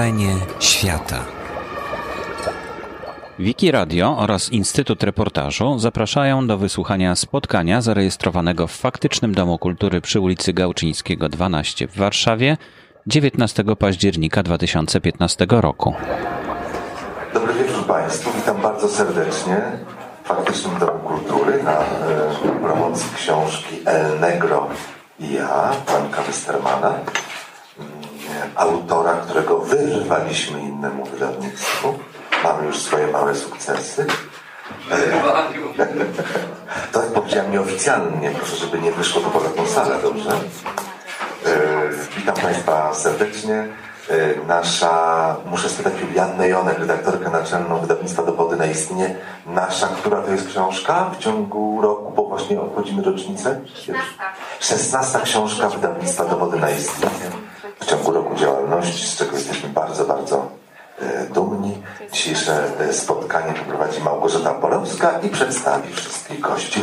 Wrażenie świata. Wiki Radio oraz Instytut Reportażu zapraszają do wysłuchania spotkania zarejestrowanego w faktycznym Domu Kultury przy ulicy Gałczyńskiego 12 w Warszawie 19 października 2015 roku. Dobry wieczór Państwu, witam bardzo serdecznie w faktycznym Domu Kultury na e, promocji książki El Negro i ja, Franka Westermana, autora, którego wyrwaliśmy innemu wydawnictwu. Mamy już swoje małe sukcesy. To powiedziałem nieoficjalnie, proszę, żeby nie wyszło to poza tą salę, dobrze? E, witam Państwa serdecznie. E, nasza, muszę spytać Juliannę Jonek, redaktorkę naczelną wydawnictwa Dowody na istnienie. Nasza, która to jest książka w ciągu roku, bo właśnie obchodzimy rocznicę? 16 książka wydawnictwa Dowody na istnienie w ciągu roku działalności, z czego jesteśmy bardzo, bardzo e, dumni. Dzisiejsze spotkanie poprowadzi Małgorzata Polowska i przedstawi wszystkich gości.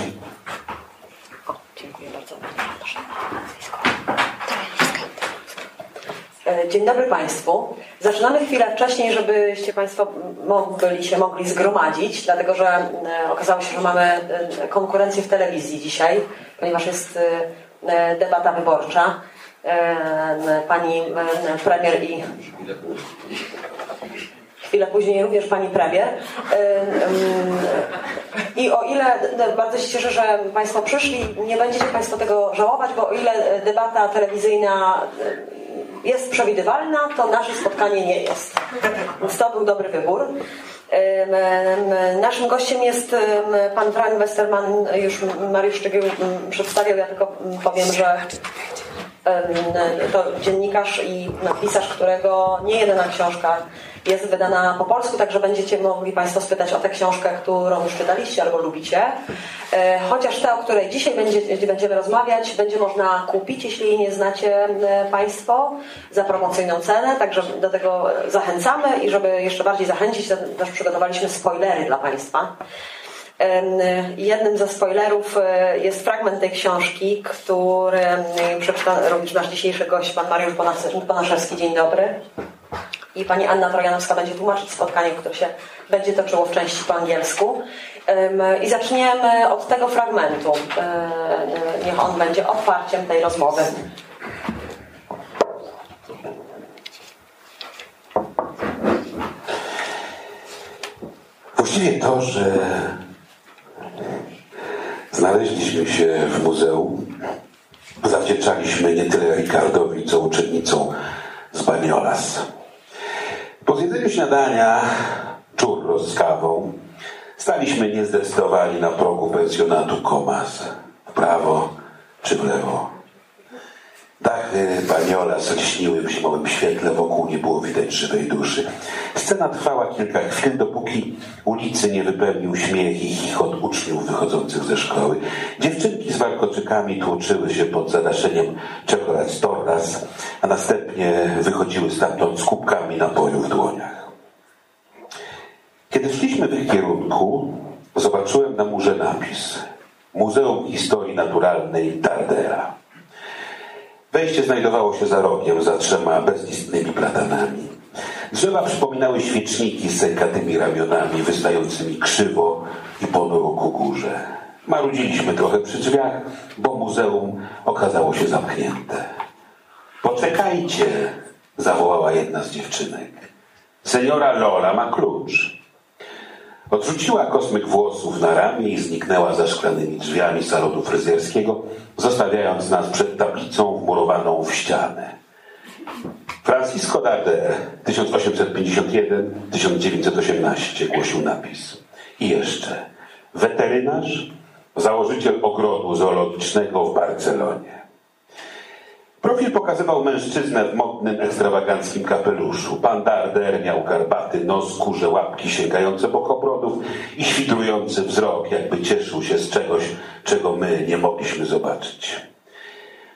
Dziękuję bardzo. Dzień dobry Państwu. Zaczynamy chwilę wcześniej, żebyście Państwo byli się mogli zgromadzić, dlatego że okazało się, że mamy konkurencję w telewizji dzisiaj, ponieważ jest debata wyborcza. Pani premier i chwilę później również pani premier. I o ile bardzo się cieszę, że Państwo przyszli, nie będziecie Państwo tego żałować, bo o ile debata telewizyjna jest przewidywalna, to nasze spotkanie nie jest. Więc to był dobry wybór. Naszym gościem jest pan Frank Westerman, już Mariusz Szczegieł przedstawiał, ja tylko powiem, że to dziennikarz i pisarz, którego nie jedyna książka jest wydana po polsku, także będziecie mogli Państwo spytać o tę książkę, którą już czytaliście albo lubicie. Chociaż ta, o której dzisiaj będzie, będziemy rozmawiać, będzie można kupić, jeśli jej nie znacie Państwo, za promocyjną cenę, także do tego zachęcamy i żeby jeszcze bardziej zachęcić, też przygotowaliśmy spoilery dla Państwa. Jednym ze spoilerów jest fragment tej książki, który przeczyta również nasz dzisiejszy gość, pan Mariusz Bonaszewski. Dzień dobry. I pani Anna Trojanowska będzie tłumaczyć spotkanie, które się będzie toczyło w części po angielsku. I zaczniemy od tego fragmentu. Niech on będzie otwarciem tej rozmowy. Właściwie to, że znaleźliśmy się w muzeum, zawdzięczaliśmy nie tyle Ricardowi, co uczennicą z Baniolas. Po zjedzeniu śniadania, czurro z kawą, staliśmy niezdecydowani na progu pensjonatu Komas. W prawo czy w lewo. Dachy Baniolas lśniły w zimowym świetle, wokół nie było widać żywej duszy. Scena trwała kilka chwil, dopóki ulicy nie wypełnił śmiech i chichot uczniów wychodzących ze szkoły. Dziewczynki z warkoczykami tłoczyły się pod zadaszeniem czekolad Torras, a następnie wychodziły stamtąd z kubkami napoju w dłoniach. Kiedy szliśmy w ich kierunku, zobaczyłem na murze napis Muzeum Historii Naturalnej Dardera. Wejście znajdowało się za rogiem, za trzema bezlistnymi platanami. Drzewa przypominały świeczniki z sękatymi ramionami, wystającymi krzywo i ponuro ku górze. Marudziliśmy trochę przy drzwiach, bo muzeum okazało się zamknięte. Poczekajcie, zawołała jedna z dziewczynek. Seniora Lola ma klucz. Odrzuciła kosmyk włosów na ramię i zniknęła za szklanymi drzwiami salonu fryzjerskiego, zostawiając nas przed tablicą wmurowaną w ścianę. Francisco Darder, 1851-1918, głosił napis. I jeszcze, weterynarz, założyciel ogrodu zoologicznego w Barcelonie. Profil pokazywał mężczyznę w modnym, ekstrawaganckim kapeluszu. Pan Darder miał garbaty nos, kurze łapki sięgające po kobrodów i świdrujący wzrok, jakby cieszył się z czegoś, czego my nie mogliśmy zobaczyć.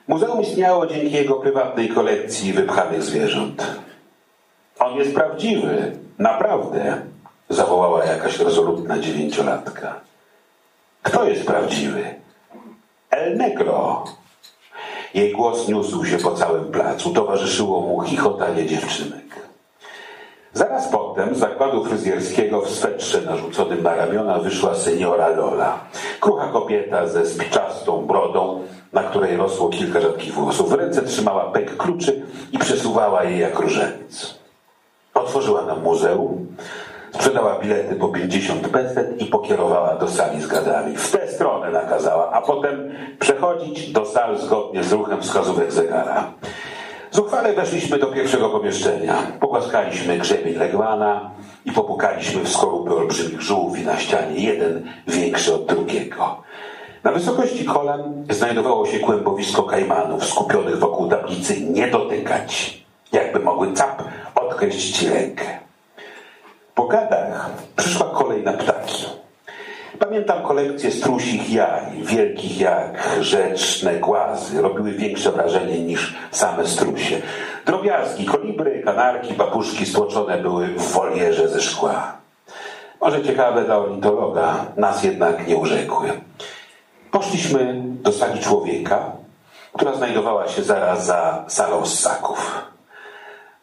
Muzeum istniało dzięki jego prywatnej kolekcji wypchanych zwierząt. On jest prawdziwy, naprawdę, zawołała jakaś rezolutna dziewięciolatka. Kto jest prawdziwy? El Negro. Jej głos niósł się po całym placu, towarzyszyło mu chichotanie dziewczynek. Zaraz potem z zakładu fryzjerskiego w swetrze narzuconym na ramiona wyszła seniora Lola. Krucha kobieta ze spiczastą brodą, na której rosło kilka rzadkich włosów. W ręce trzymała pek kluczy i przesuwała je jak różaniec. Otworzyła nam muzeum, sprzedała bilety po 50 peset i pokierowała do sali z gadami. W tę stronę nakazała, a potem przechodzić do sal zgodnie z ruchem wskazówek zegara. Zuchwale weszliśmy do pierwszego pomieszczenia. Pogłaskaliśmy grzebień legwana i popukaliśmy w skorupy olbrzymich żółwi na ścianie, jeden większy od drugiego. Na wysokości kolan znajdowało się kłębowisko kajmanów skupionych wokół tablicy nie dotykać, jakby mogły cap odkreślić ci rękę. Po gadach przyszła kolej na ptaki. Pamiętam kolekcję strusich jaj, wielkich jak rzeczne głazy. Robiły większe wrażenie niż same strusie. Drobiazgi, kolibry, kanarki, papuszki stłoczone były w wolierze ze szkła. Może ciekawe dla ornitologa, nas jednak nie urzekły. Poszliśmy do sali człowieka, która znajdowała się zaraz za salą ssaków.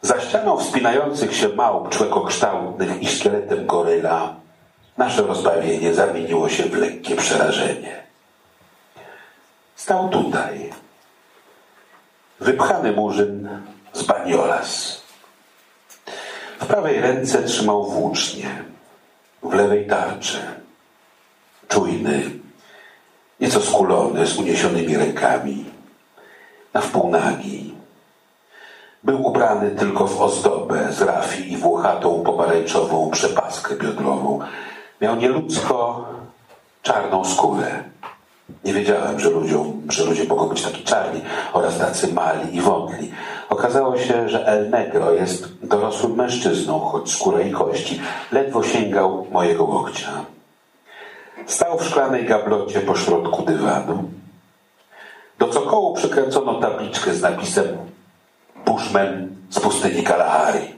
Za ścianą wspinających się małp człekokształtnych i szkieletem goryla nasze rozbawienie zamieniło się w lekkie przerażenie. Stał tutaj wypchany murzyn z baniolas. W prawej ręce trzymał włócznie, w lewej tarczy. Czujny, nieco skulony, z uniesionymi rękami, na wpół nagi. Był ubrany tylko w ozdobę z rafii i włochatą pomarańczową przepaskę biodrową. Miał nieludzko czarną skórę. Nie wiedziałem, że, ludziom, że ludzie mogą być taki czarni oraz tacy mali i wątli. Okazało się, że El Negro jest dorosłym mężczyzną, choć skóra i kości ledwo sięgał mojego łokcia. Stał w szklanej gablocie pośrodku dywanu. Do cokołu przykręcono tabliczkę z napisem Bushman z pustyni Kalahari.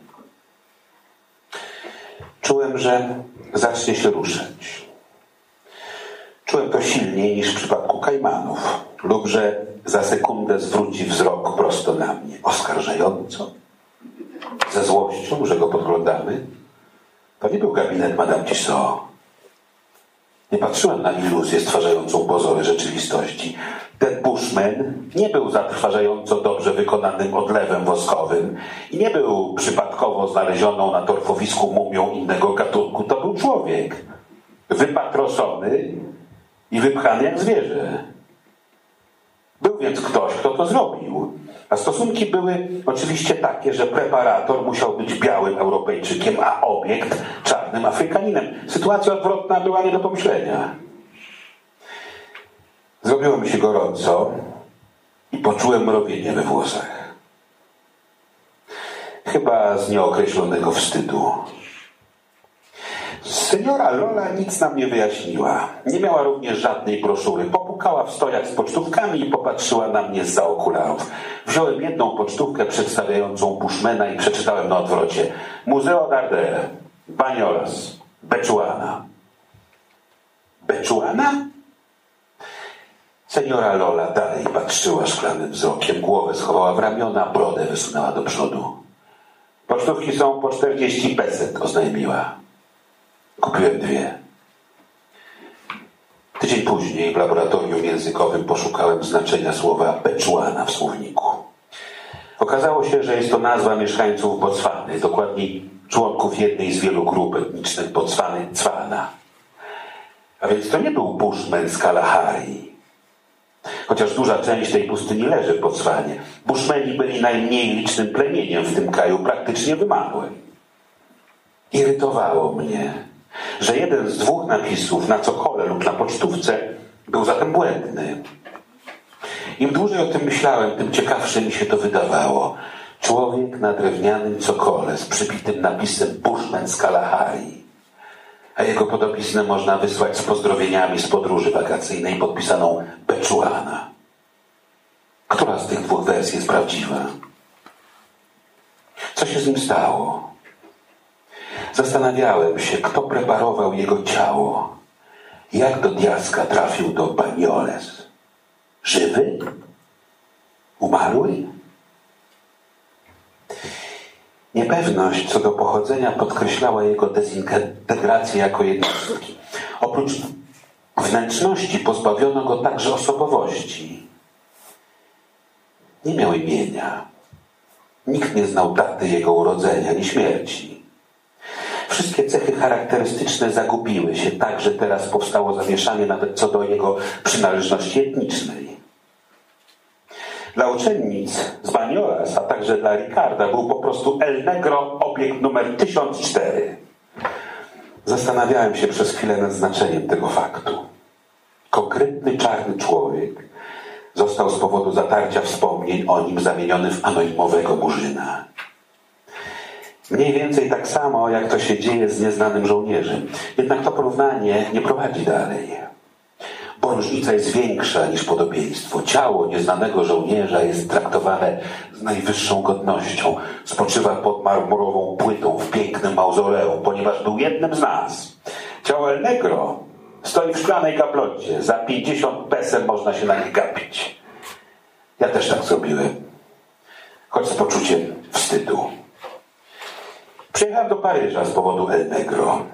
Czułem, że zacznie się ruszać. Czułem to silniej niż w przypadku kajmanów, lub że za sekundę zwróci wzrok prosto na mnie, oskarżająco, ze złością, że go podglądamy. To nie był gabinet Madame Tissot. Nie patrzyłem na iluzję stwarzającą pozory rzeczywistości. Ten Bushman nie był zatrważająco dobrze wykonanym odlewem woskowym i nie był przypadkowo znalezioną na torfowisku mumią innego gatunku. To był człowiek wypatroszony i wypchany jak zwierzę. Był więc ktoś, kto to zrobił. A stosunki były oczywiście takie, że preparator musiał być białym Europejczykiem, a obiekt czarnym Afrykaninem. Sytuacja odwrotna była nie do pomyślenia. Zrobiło mi się gorąco i poczułem mrowienie we włosach. Chyba z nieokreślonego wstydu. Seniora Lola nic nam nie wyjaśniła. Nie miała również żadnej broszury. Popukała w stojach z pocztówkami i popatrzyła na mnie z za okularów. Wziąłem jedną pocztówkę przedstawiającą Bushmana i przeczytałem na odwrocie. Museo d'Ardere, Baniolas, Beczuana. Beczuana? Seniora Lola dalej patrzyła szklanym wzrokiem, głowę schowała w ramiona, brodę wysunęła do przodu. Pocztówki są po 40 peset, oznajmiła. Kupiłem dwie. Tydzień później w laboratorium językowym poszukałem znaczenia słowa beczuana w słowniku. Okazało się, że jest to nazwa mieszkańców Botswany, dokładniej członków jednej z wielu grup etnicznych Botswany, Cwana. A więc to nie był Bushman z Kalahari. Chociaż duża część tej pustyni leży w Botswanie. Bushmeni byli najmniej licznym plemieniem w tym kraju, praktycznie wymarłym. Irytowało mnie, że jeden z dwóch napisów na cokole lub na pocztówce był zatem błędny. Im dłużej o tym myślałem, tym ciekawsze mi się to wydawało. Człowiek na drewnianym cokole z przybitym napisem Bushman z Kalahari. A jego podobiznę można wysłać z pozdrowieniami z podróży wakacyjnej podpisaną Beczuana. Która z tych dwóch wersji jest prawdziwa? Co się z nim stało? Zastanawiałem się, kto preparował jego ciało. Jak do diaska trafił do Banioles? Żywy? Umarły? Niepewność co do pochodzenia podkreślała jego dezintegrację jako jednostki. Oprócz wnętrzności pozbawiono go także osobowości. Nie miał imienia. Nikt nie znał daty jego urodzenia ani śmierci. Wszystkie cechy charakterystyczne zagubiły się, tak że teraz powstało zamieszanie nawet co do jego przynależności etnicznej. Dla uczennic z Baniolas, a także dla Ricarda był po prostu El Negro obiekt numer 1004. Zastanawiałem się przez chwilę nad znaczeniem tego faktu. Konkretny czarny człowiek został z powodu zatarcia wspomnień o nim zamieniony w anonimowego murzyna. Mniej więcej tak samo, jak to się dzieje z nieznanym żołnierzem. Jednak to porównanie nie prowadzi dalej bo różnica jest większa niż podobieństwo. Ciało nieznanego żołnierza jest traktowane z najwyższą godnością. Spoczywa pod marmurową płytą w pięknym mauzoleum, ponieważ był jednym z nas. Ciało El Negro stoi w szklanej gablocie. Za 50 pesem można się na nie gapić. Ja też tak zrobiłem. Choć z poczuciem wstydu. Przyjechałem do Paryża z powodu El Negro.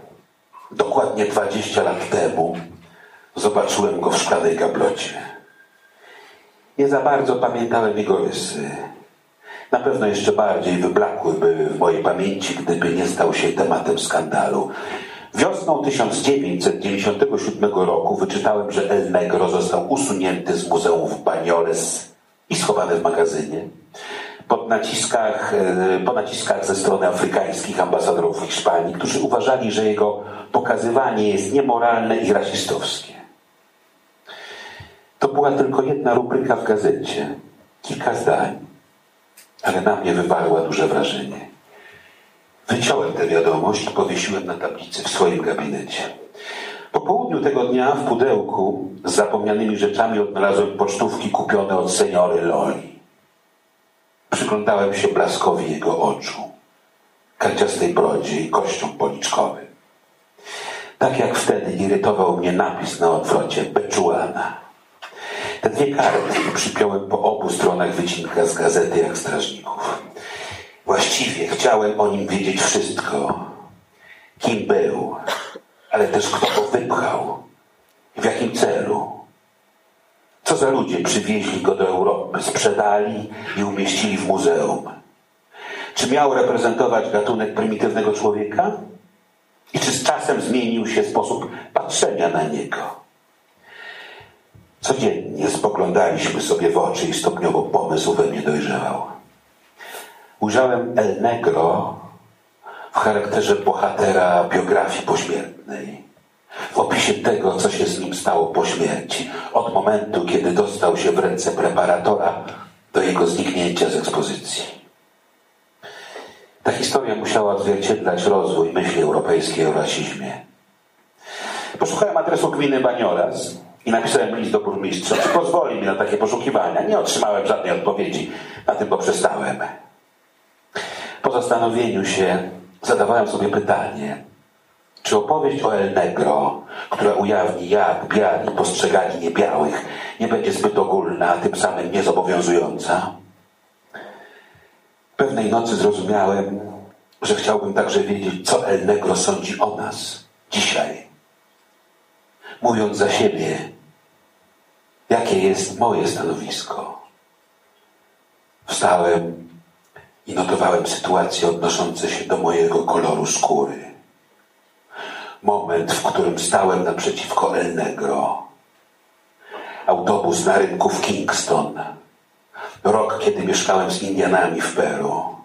Dokładnie 20 lat temu Zobaczyłem go w szklanej gablocie. Nie za bardzo pamiętałem jego rysy. Na pewno jeszcze bardziej wyblakłyby w mojej pamięci, gdyby nie stał się tematem skandalu. Wiosną 1997 roku wyczytałem, że El Negro został usunięty z muzeum w Banioles i schowany w magazynie. Pod naciskach, e, po naciskach ze strony afrykańskich ambasadorów Hiszpanii, którzy uważali, że jego pokazywanie jest niemoralne i rasistowskie. To była tylko jedna rubryka w gazecie, kilka zdań, ale na mnie wywarła duże wrażenie. Wyciąłem tę wiadomość i powiesiłem na tablicy w swoim gabinecie. Po południu tego dnia w pudełku z zapomnianymi rzeczami odnalazłem pocztówki kupione od seniory Loli. Przyglądałem się blaskowi jego oczu, kanciastej brodzie i kościom policzkowym. Tak jak wtedy irytował mnie napis na odwrocie Beczuana. Te dwie karty przypiąłem po obu stronach wycinka z gazety jak strażników. Właściwie chciałem o nim wiedzieć wszystko. Kim był, ale też kto go wypchał. W jakim celu. Co za ludzie przywieźli go do Europy, sprzedali i umieścili w muzeum. Czy miał reprezentować gatunek prymitywnego człowieka? I czy z czasem zmienił się sposób patrzenia na niego? Codziennie spoglądaliśmy sobie w oczy i stopniowo pomysł we mnie dojrzewał. Ujrzałem El Negro w charakterze bohatera biografii pośmiertnej. W opisie tego, co się z nim stało po śmierci, od momentu, kiedy dostał się w ręce preparatora, do jego zniknięcia z ekspozycji. Ta historia musiała odzwierciedlać rozwój myśli europejskiej o rasizmie. Poszukałem adresu gminy Baniolas, i napisałem list do burmistrza, czy pozwoli mi na takie poszukiwania. Nie otrzymałem żadnej odpowiedzi, na tym poprzestałem. Po zastanowieniu się zadawałem sobie pytanie, czy opowieść o El Negro, która ujawni jak biali postrzegali niebiałych, nie będzie zbyt ogólna, a tym samym niezobowiązująca? Pewnej nocy zrozumiałem, że chciałbym także wiedzieć, co El Negro sądzi o nas dzisiaj. Mówiąc za siebie, jakie jest moje stanowisko. Wstałem i notowałem sytuacje odnoszące się do mojego koloru skóry. Moment, w którym stałem naprzeciwko El Negro. Autobus na rynku w Kingston. Rok, kiedy mieszkałem z Indianami w Peru.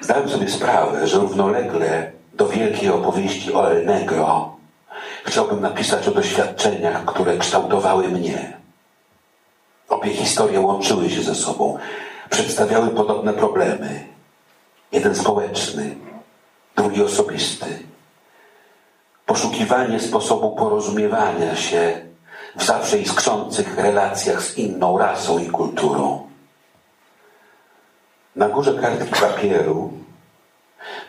Zdałem sobie sprawę, że równolegle do wielkiej opowieści o El Negro Chciałbym napisać o doświadczeniach, które kształtowały mnie. Obie historie łączyły się ze sobą, przedstawiały podobne problemy. Jeden społeczny, drugi osobisty. Poszukiwanie sposobu porozumiewania się w zawsze iskrzących relacjach z inną rasą i kulturą. Na górze kartki papieru,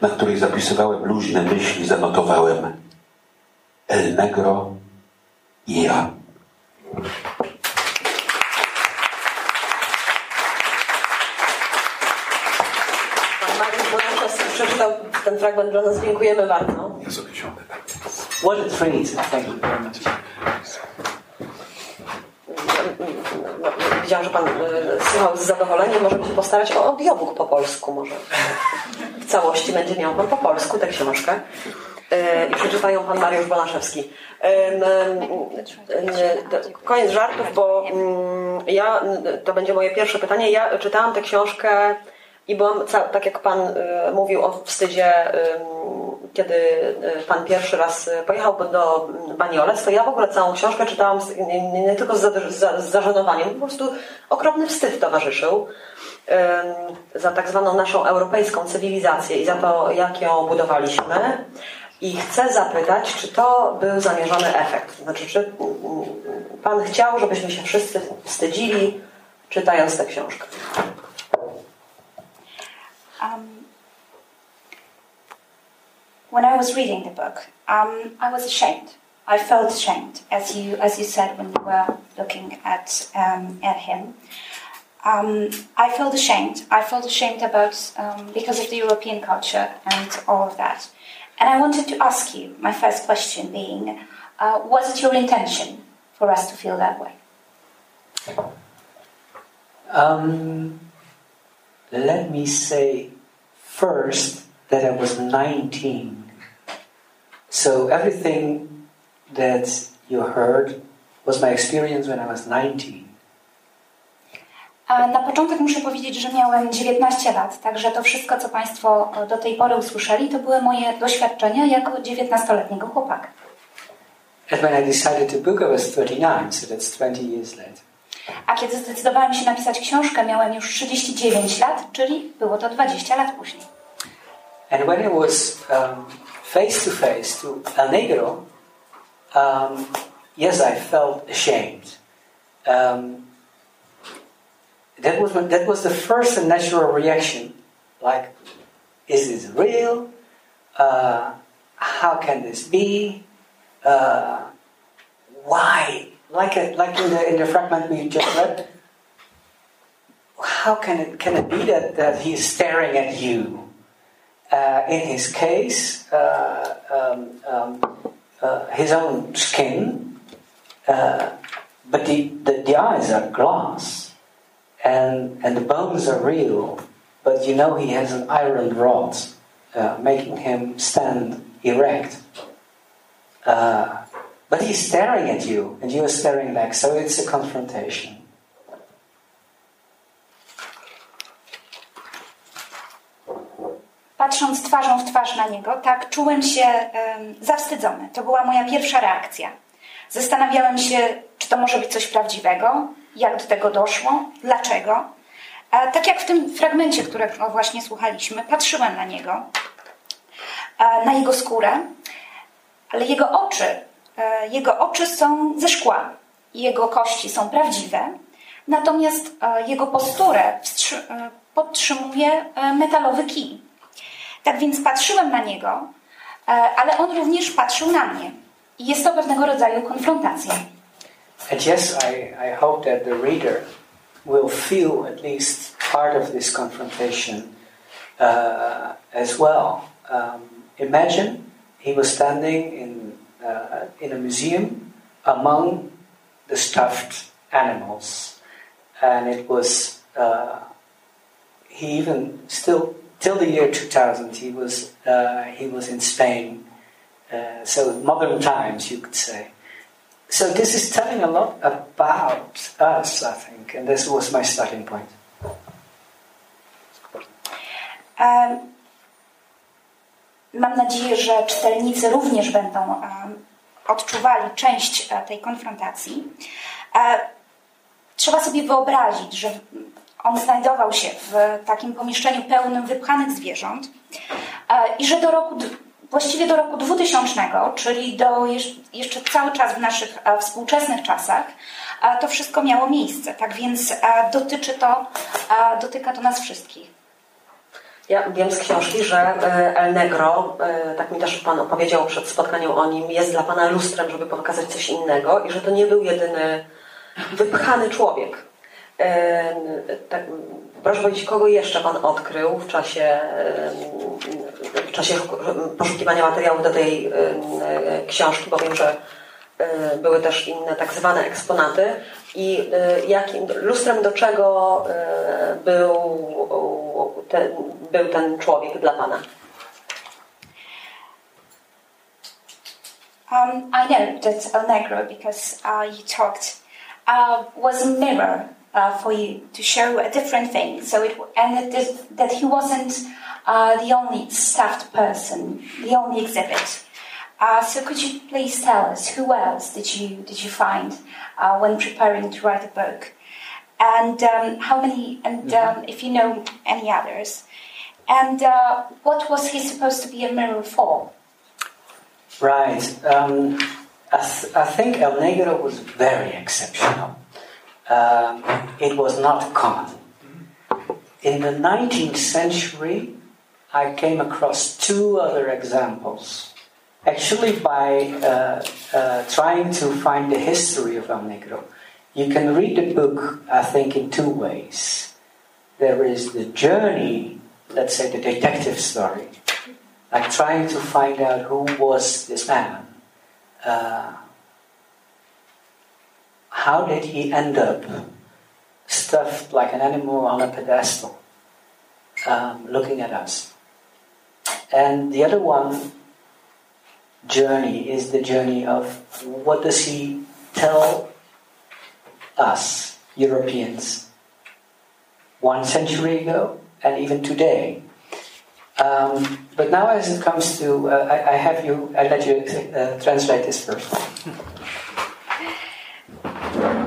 na której zapisywałem luźne myśli, zanotowałem El Negro i ja. Pan fragment dla nas. Dziękujemy bardzo. Ja sobie siądę tak. What a treat. Thank you very much. Widziałam, że pan y, słuchał z zadowoleniem. Możemy się postarać o audiobook po polsku może. W całości będzie miał pan po polsku tę książkę. Y, I przeczytają pan Mariusz ym, y, Koniec żartów, bo mm, ja, to będzie moje pierwsze pytanie. Ja czytałam tę książkę i byłam, tak jak pan mówił o wstydzie, kiedy y, pan pierwszy raz y, pojechał do Banioles, to ja w ogóle całą książkę czytałam z, nie, nie, tylko z, za- z zażenowaniem, po prostu okropny wstyd towarzyszył za tak zwaną naszą europejską cywilizację i za to, jak ją budowaliśmy. I chcę zapytać, czy to był zamierzony efekt? Znaczy, czy mm, pan chciał, żebyśmy się wszyscy wstydzili, czytając tę książkę? Um, when I was reading the book, um, I was ashamed. I felt ashamed, as you as you said when you were looking at um, at him. Um, I felt ashamed. I felt ashamed about um, because of the European culture and all of that. And I wanted to ask you my first question being, uh, was it your intention for us to feel that way? Um, let me say first that I was 19. So everything that you heard was my experience when I was 19. A Na początek muszę powiedzieć, że miałem 19 lat, także to wszystko, co Państwo do tej pory usłyszeli, to były moje doświadczenia jako 19-letniego chłopaka. And when I decided to book, I was 39, so that's 20 years later. A kiedy zdecydowałem się napisać książkę, miałem już 39 lat, czyli było to 20 lat później. And when I was um, face to face to El Negro, um, yes, I felt ashamed. Um, that was when, that was the first natural reaction. Like, is this real? Uh, how can this be? Uh, why? Like a, like in the in the fragment we just read. How can it can it be that that he's staring at you? Uh, in his case, uh, um, um, uh, his own skin, uh, but the, the, the eyes are glass, and, and the bones are real, but you know he has an iron rod making him stand erect. But he's staring at you, and you are staring back, so it's a confrontation. Patrząc twarzą w twarz na niego, tak czułem się zawstydzony. To była moja pierwsza reakcja. Zastanawiałem się, czy to może być coś prawdziwego, jak do tego doszło, dlaczego. Tak jak w tym fragmencie, którego właśnie słuchaliśmy, patrzyłem na niego, e, na jego skórę, ale jego oczy, e, jego oczy są ze szkła, jego kości są prawdziwe, natomiast e, jego posturę podtrzymuje metalowy kij. Tak więc patrzyłem na niego, e, ale on również patrzył na mnie. I jest to pewnego rodzaju konfrontacja. And yes, I, I hope that the reader will feel at least part of this confrontation uh, as well. Um, imagine he was standing in, uh, in a museum among the stuffed animals, and it was, uh, he even still, till the year 2000, he was, uh, he was in Spain. Uh, so modern times, you could say. So this is telling a lot about us, I think, and this was my starting point. Em, Mam nadzieję, że czytelnicy również będą em, odczuwali część tej konfrontacji. Trzeba sobie wyobrazić, że on znajdował się w takim pomieszczeniu pełnym wypchanych zwierząt e, i że do roku, właściwie do roku 2000, czyli do jeszcze cały czas w naszych e, współczesnych czasach, e, to wszystko miało miejsce. Tak więc dotyczy to, dotyka to nas wszystkich. Ja wiem z książki, że El Negro, tak mi też Pan opowiedział przed spotkaniem o nim, jest dla Pana lustrem, żeby pokazać coś innego i że to nie był jedyny wypchany człowiek. Tak, proszę powiedzieć, kogo jeszcze Pan odkrył w czasie, w czasie poszukiwania materiałów do tej książki, bo wiem, że były też inne tak zwane eksponaty i jakim, lustrem do czego był ten, był ten człowiek dla Pana? Um, I know that El Negro, because uh, you talked, uh, was a mirror uh, for you to show a different thing. So it and that, that he wasn't uh, the only stuffed person, the only exhibit. Uh, so could you please tell us who else did you did you find uh, when preparing to write a book, and um, how many, and mm-hmm. um, if you know any others, and what was he supposed to be a mirror for? Right. Um, I, th- I, think El Negro was very exceptional. Um, it was not common. In the 19th century, I came across two other examples. Actually, by uh, uh, trying to find the history of El Negro, you can read the book, I think, in two ways. There is the journey, let's say the detective story, like trying to find out who was this man. Uh, how did he end up stuffed like an animal on a pedestal, um, looking at us? And the other one journey is the journey of what does he tell us, Europeans, one century ago and even today? Um, but now, as it comes to, uh, I, I, have you, I let you uh, translate this first.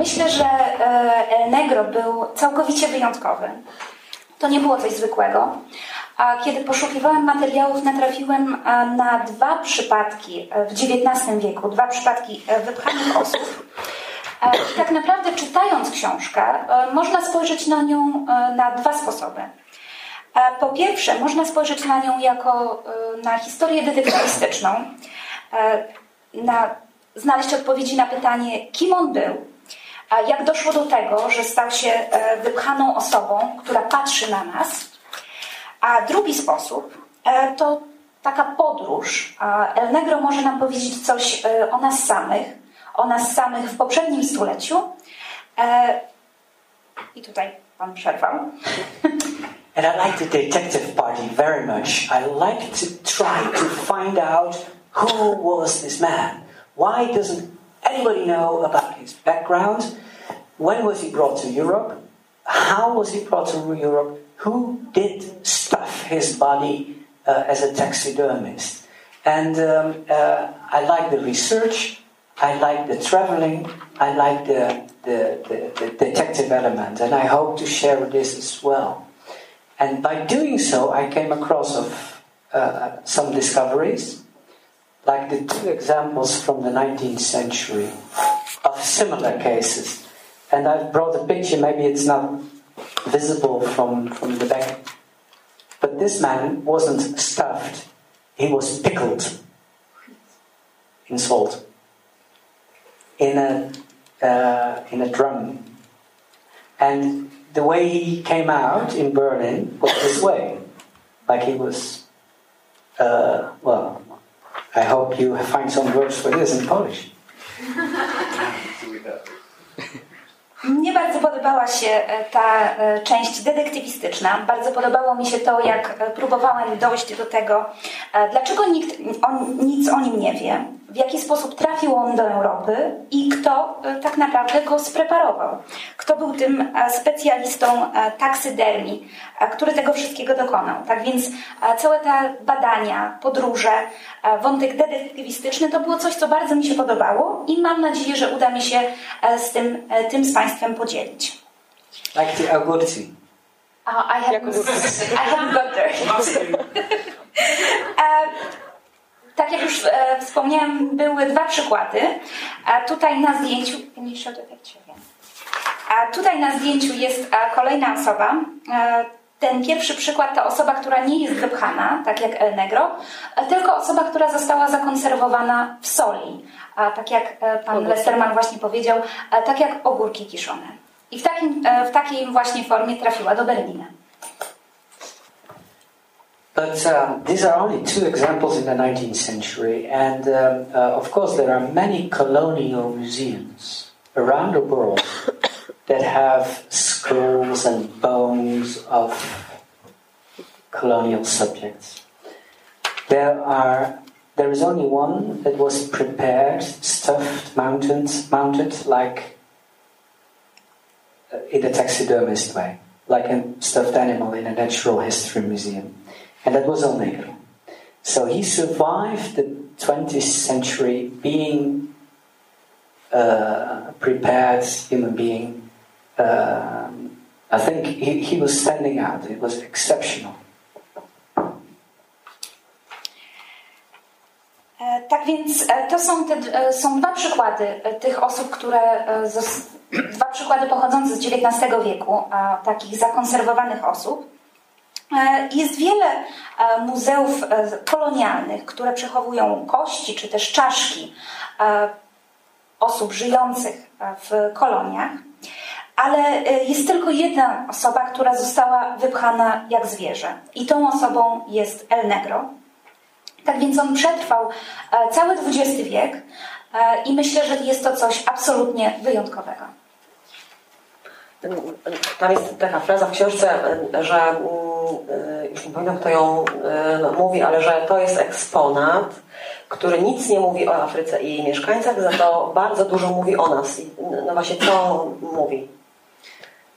Myślę, że e, El Negro był całkowicie wyjątkowy. To nie było coś zwykłego. A kiedy poszukiwałem materiałów, natrafiłem e, na dwa przypadki e, w XIX wieku, dwa przypadki wypchanych osób. I tak naprawdę, czytając książkę, można spojrzeć na nią na dwa sposoby. Po pierwsze, można spojrzeć na nią jako e, na historię detektywistyczną, e, na, znaleźć odpowiedzi na pytanie, kim on był, jak doszło do tego, że stał się e, wypchaną osobą, która patrzy na nas. A drugi sposób to taka podróż. El Negro może nam powiedzieć coś o nas samych, o nas samych w poprzednim stuleciu. I tutaj pan przerwał. And I like the detective party very much. I like to try to find out who was this man. Why doesn't anybody know about his background? When was he brought to Europe? How was he brought to Europe? Who did stuff his body uh, as a taxidermist? And um, uh, I like the research. I like the traveling. I like the, the, the, the detective element. And I hope to share this as well. And by doing so, I came across of uh, some discoveries, like the two examples from the 19th century of similar cases. And I've brought a picture, maybe it's not visible from, from the back. But this man wasn't stuffed, he was pickled in salt in a, uh, in a drum. And the way he came out in Berlin was this way. Like he was, uh, well, I hope you find some words for this in Polish. Mnie bardzo podobała się e, ta e, część detektywistyczna. Bardzo podobało mi się to, jak e, próbowałem dojść do tego, dlaczego nikt nic o nim nie wie, w jaki sposób trafił on do Europy i kto tak naprawdę go spreparował. Kto był tym specjalistą taksydermii, który tego wszystkiego dokonał. Tak więc całe te badania, podróże, wątek detektywistyczny to było coś, co bardzo mi się podobało i mam nadzieję, że uda mi się z tym, tym z Państwem podzielić. Like the Agurci. Uh, I haven't, I haven't got there. Tak jak już e, wspomniałam, były dwa przykłady. A tutaj na zdjęciu. A tutaj na zdjęciu jest kolejna osoba. E, ten pierwszy przykład to osoba, która nie jest wypchana, tak jak El Negro, tylko osoba, która została zakonserwowana w soli. A tak jak e, pan Lesterman właśnie powiedział, tak jak ogórki kiszone. I w, takim, w takiej właśnie formie trafiła do Berlina. But um, these are only two examples in the 19th century, and um, uh, of course, there are many colonial museums around the world that have skulls and bones of colonial subjects. There are there is only one that was prepared, stuffed, mounted, mounted like uh, in a taxidermist way, like a stuffed animal in a natural history museum, and that was Negro. So he survived the 20th century being a prepared human being. Um, I think he, he was standing out. It was exceptional. E, tak więc e, to są, te, e, są dwa przykłady tych osób, które, dwa przykłady pochodzące z XIX wieku, takich zakonserwowanych osób. Jest wiele muzeów kolonialnych, które przechowują kości czy też czaszki osób żyjących w koloniach, ale jest tylko jedna osoba, która została wypchana jak zwierzę. I tą osobą jest El Negro, tak więc on przetrwał e, cały XX wiek e, i myślę, że jest to coś absolutnie wyjątkowego. Tam jest taka fraza w książce, że mm, e, już nie pamiętam kto ją mówi, ale że to jest eksponat, który nic nie mówi o Afryce i jej mieszkańcach, za to bardzo dużo mówi o nas. I no właśnie co mówi?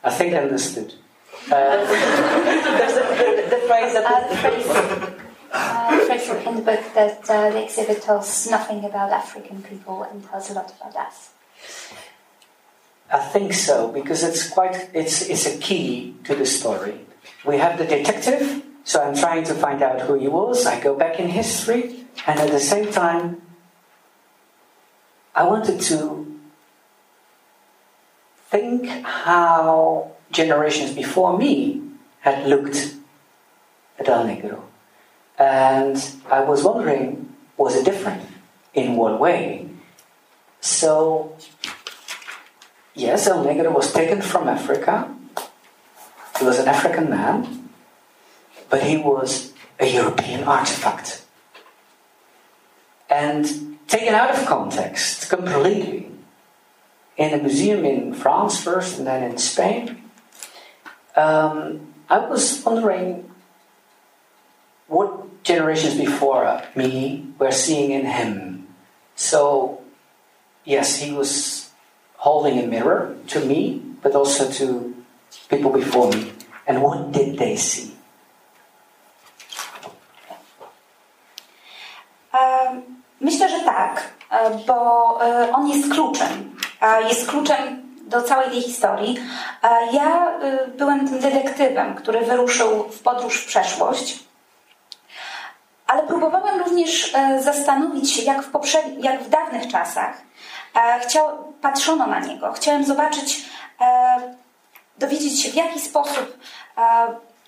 I think I understood. Uh, the, the, the phrase that... Uh, uh, Fraser in the book that uh, the exhibit tells nothing about African people and tells a lot about us. I think so because it's quite it's it's a key to the story. We have the detective, so I'm trying to find out who he was. I go back in history, and at the same time, I wanted to think how generations before me had looked at El Negro. And I was wondering, was it different? In what way? So, yes, El Negro was taken from Africa. He was an African man, but he was a European artifact. And taken out of context completely in a museum in France first and then in Spain, um, I was wondering what generations before me were seeing in him. So, yes, he was holding a mirror to me, but also to people before me. And what did they see? Myślę, że tak, e, bo e, on jest kluczem. Jest kluczem do całej tej historii. Ja e, byłem tym detektywem, który wyruszył w podróż w przeszłość ale próbowałem również e, zastanowić się, jak w, jak w dawnych czasach e, chciał, patrzono na niego. Chciałem zobaczyć, e, dowiedzieć się, w jaki sposób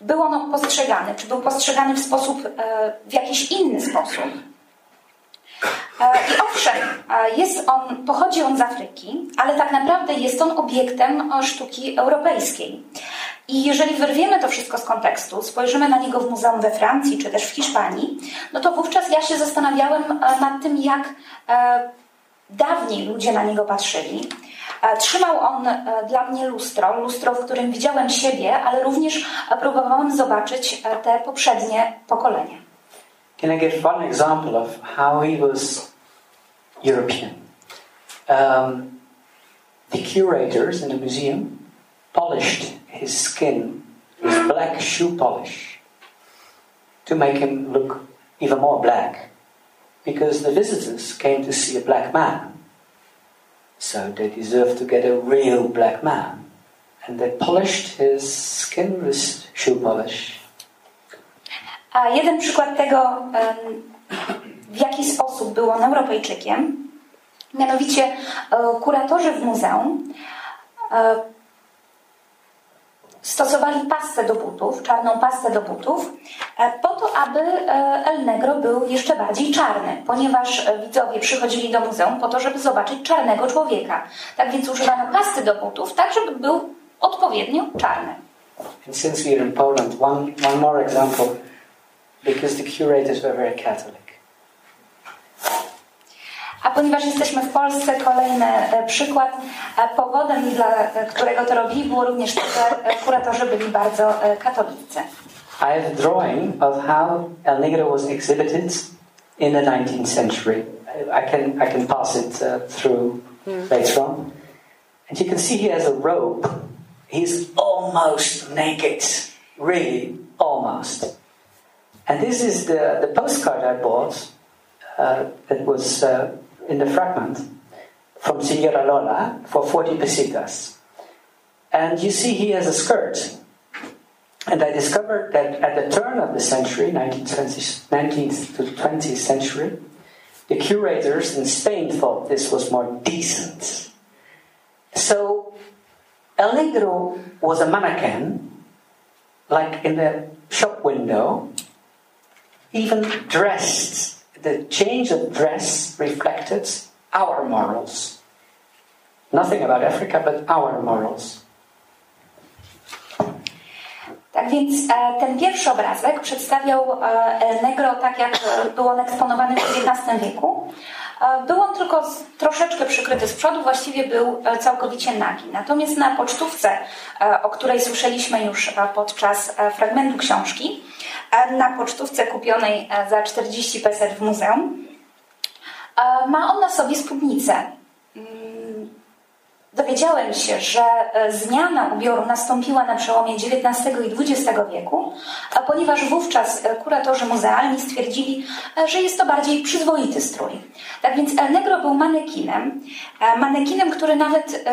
był on postrzegany. Czy był postrzegany w sposób, w jakiś inny sposób. I owszem, jest on, pochodzi on z Afryki, ale tak naprawdę jest on obiektem sztuki europejskiej. I jeżeli wyrwiemy to wszystko z kontekstu, spojrzymy na niego w muzeum we Francji czy też w Hiszpanii, no to wówczas ja się zastanawiałem e, nad tym, jak e, dawniej ludzie na niego patrzyli. E, trzymał on dla mnie lustro, lustro, w którym widziałem siebie, ale również próbowałem zobaczyć te poprzednie pokolenia. Can I give one example of how he was European? Um, the curators in the museum polished his skin with black shoe polish to make him look even more black because the visitors came to see a black man. So they deserved to get a real black man. And they polished his skin with shoe polish. A jeden przykład tego, w jaki sposób był on Europejczykiem, mianowicie kuratorzy w muzeum stosowali pastę do butów, czarną pastę do butów, e, po to, aby e, El Negro był jeszcze bardziej czarny, ponieważ e, widzowie przychodzili do muzeum po to, żeby zobaczyć czarnego człowieka. Tak więc używano pasty do butów, tak żeby był odpowiednio czarny. And since we're in Poland, one, one more example, because the curators were very Catholic. A ponieważ jesteśmy w Polsce, kolejny e, przykład. E, powodem, dla e, którego to robili, było również to, że kuratorzy byli bardzo katolicy. I have a drawing of how El Negro was exhibited in the 19th century. I can, I can pass it uh, through later on. And you can see he has a robe. He's almost naked. Really, almost. And this is the, the postcard I bought. Uh, that was uh, in the fragment from Signora Lola for 40 pesitas. And you see he has a skirt. And I discovered that at the turn of the century, 19th, 19th to 20th century, the curators in Spain thought this was more decent. So El Negro was a mannequin, like in the shop window, even dressed the change of dress reflected our morals. Nothing about Africa, but our morals. Tak więc ten pierwszy obrazek przedstawiał Negro tak, jak był on eksponowany w XIX wieku. E, był on tylko troszeczkę przykryty z przodu, właściwie był całkowicie nagi. Natomiast na pocztówce, o której słyszeliśmy już podczas fragmentu książki, na pocztówce kupionej za 40 peset w muzeum, ma on na sobie spódnicę. Dowiedziałem się, że e, zmiana ubioru nastąpiła na przełomie XIX i XX wieku, ponieważ wówczas e, kuratorzy muzealni stwierdzili, e, że jest to bardziej przyzwoity strój. Tak więc El Negro był manekinem, manekinem, który nawet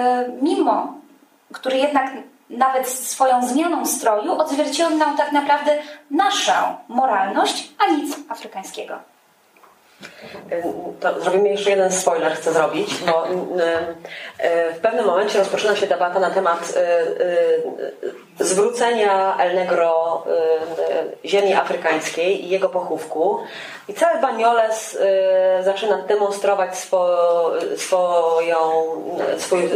mimo, który jednak nawet swoją zmianą stroju odzwierciedlał tak naprawdę naszą moralność, a nic afrykańskiego. To zrobimy jeszcze jeden spoiler, chcę zrobić, bo y, y, w pewnym momencie rozpoczyna się debata na temat y, zwrócenia El Negro ziemi afrykańskiej i jego pochówku. I cały Banioles zaczyna demonstrować swo, swoją, swój,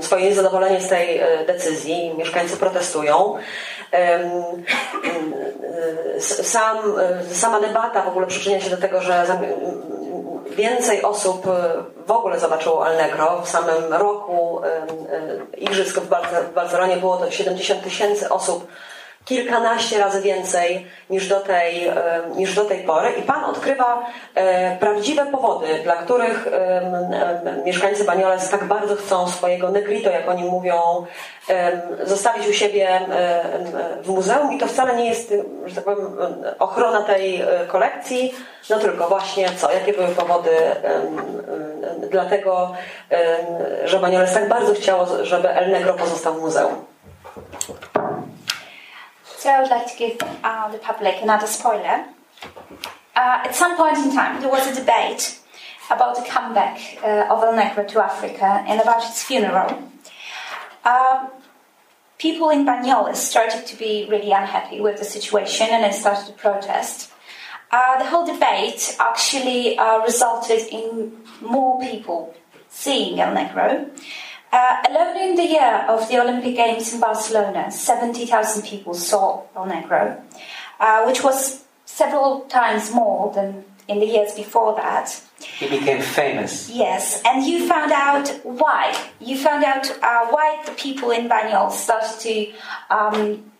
swoje niezadowolenie z tej decyzji. Mieszkańcy protestują. Sam, sama debata w ogóle przyczynia się do tego, że więcej osób w ogóle zobaczyło Allegro. W samym roku Igrzysk w Barcelonie było to 70 tysięcy osób kilkanaście razy więcej niż do tej, niż do tej pory. I Pan odkrywa e, prawdziwe powody, dla których mieszkańcy Banioles tak bardzo chcą swojego negrito, jak oni mówią, zostawić u siebie w muzeum. I to wcale nie jest, że tak powiem, ochrona tej e, kolekcji, no tylko właśnie co, jakie były powody dlatego, że Banioles tak bardzo chciało, żeby El Negro pozostał w muzeum. So I would like to give uh, the public another spoiler. Uh, at some point in time, there was a debate about the comeback uh, of El Negro to Africa and about its funeral. Um, people in Banyoles started to be really unhappy with the situation and they started to protest. Uh, the whole debate actually uh, resulted in more people seeing El Negro. Uh, alone in the year of the Olympic Games in Barcelona, 70,000 people saw El Negro, uh, which was several times more than in the years before that. He became famous. Yes, and you found out why. You found out uh, why the people in Banyol started to um,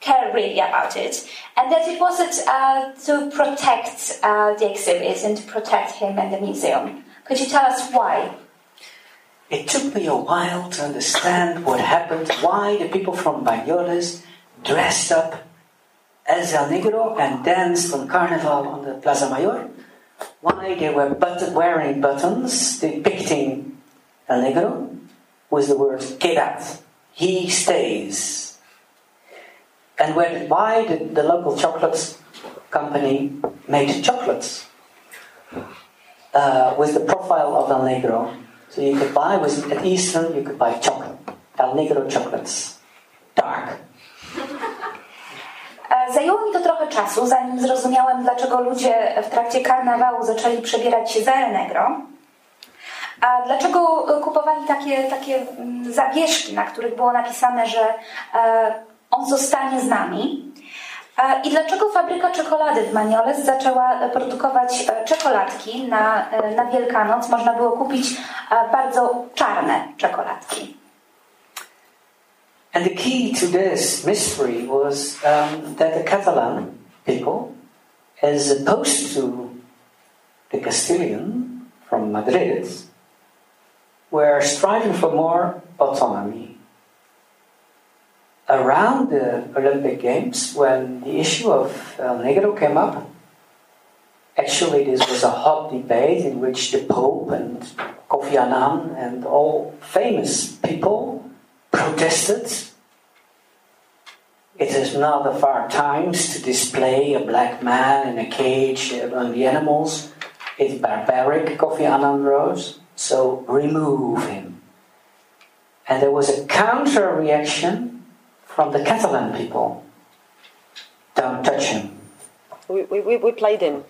care really about it, and that it wasn't uh, to protect uh, the exhibit and to protect him and the museum. Could you tell us why? It took me a while to understand what happened, why the people from Banyoles dressed up as El Negro and danced on Carnival on the Plaza Mayor, why they were button, wearing buttons depicting El Negro with the word quedat, he stays. And when, why did the local chocolate company made chocolates uh, with the profile of El Negro so you could buy, was at Easter, you could buy chocolate. El Negro chocolates. Dark. E, zajęło mi to trochę czasu, zanim zrozumiałem, dlaczego ludzie w trakcie karnawału zaczęli przebierać się za El Negro. A dlaczego kupowali takie, takie mm, zawieszki, na których było napisane, że e, on zostanie z nami? E, I dlaczego fabryka czekolady w Manioles zaczęła produkować czekoladki na, na Wielkanoc? Można było kupić bardzo czarne czekoladki. And the key to this mystery was um, that the Catalan people, as opposed to the Castilian from Madrid, were striving for more autonomy. Around the Olympic Games, when the issue of uh, El Negro came up, actually this was a hot debate in which the Pope and Kofi Annan and all famous people protested. It is not the far times to display a black man in a cage among the animals. It's barbaric, Kofi Annan wrote, so remove him. And there was a counter reaction from the Catalan people. Don't touch him. We, we, we played him.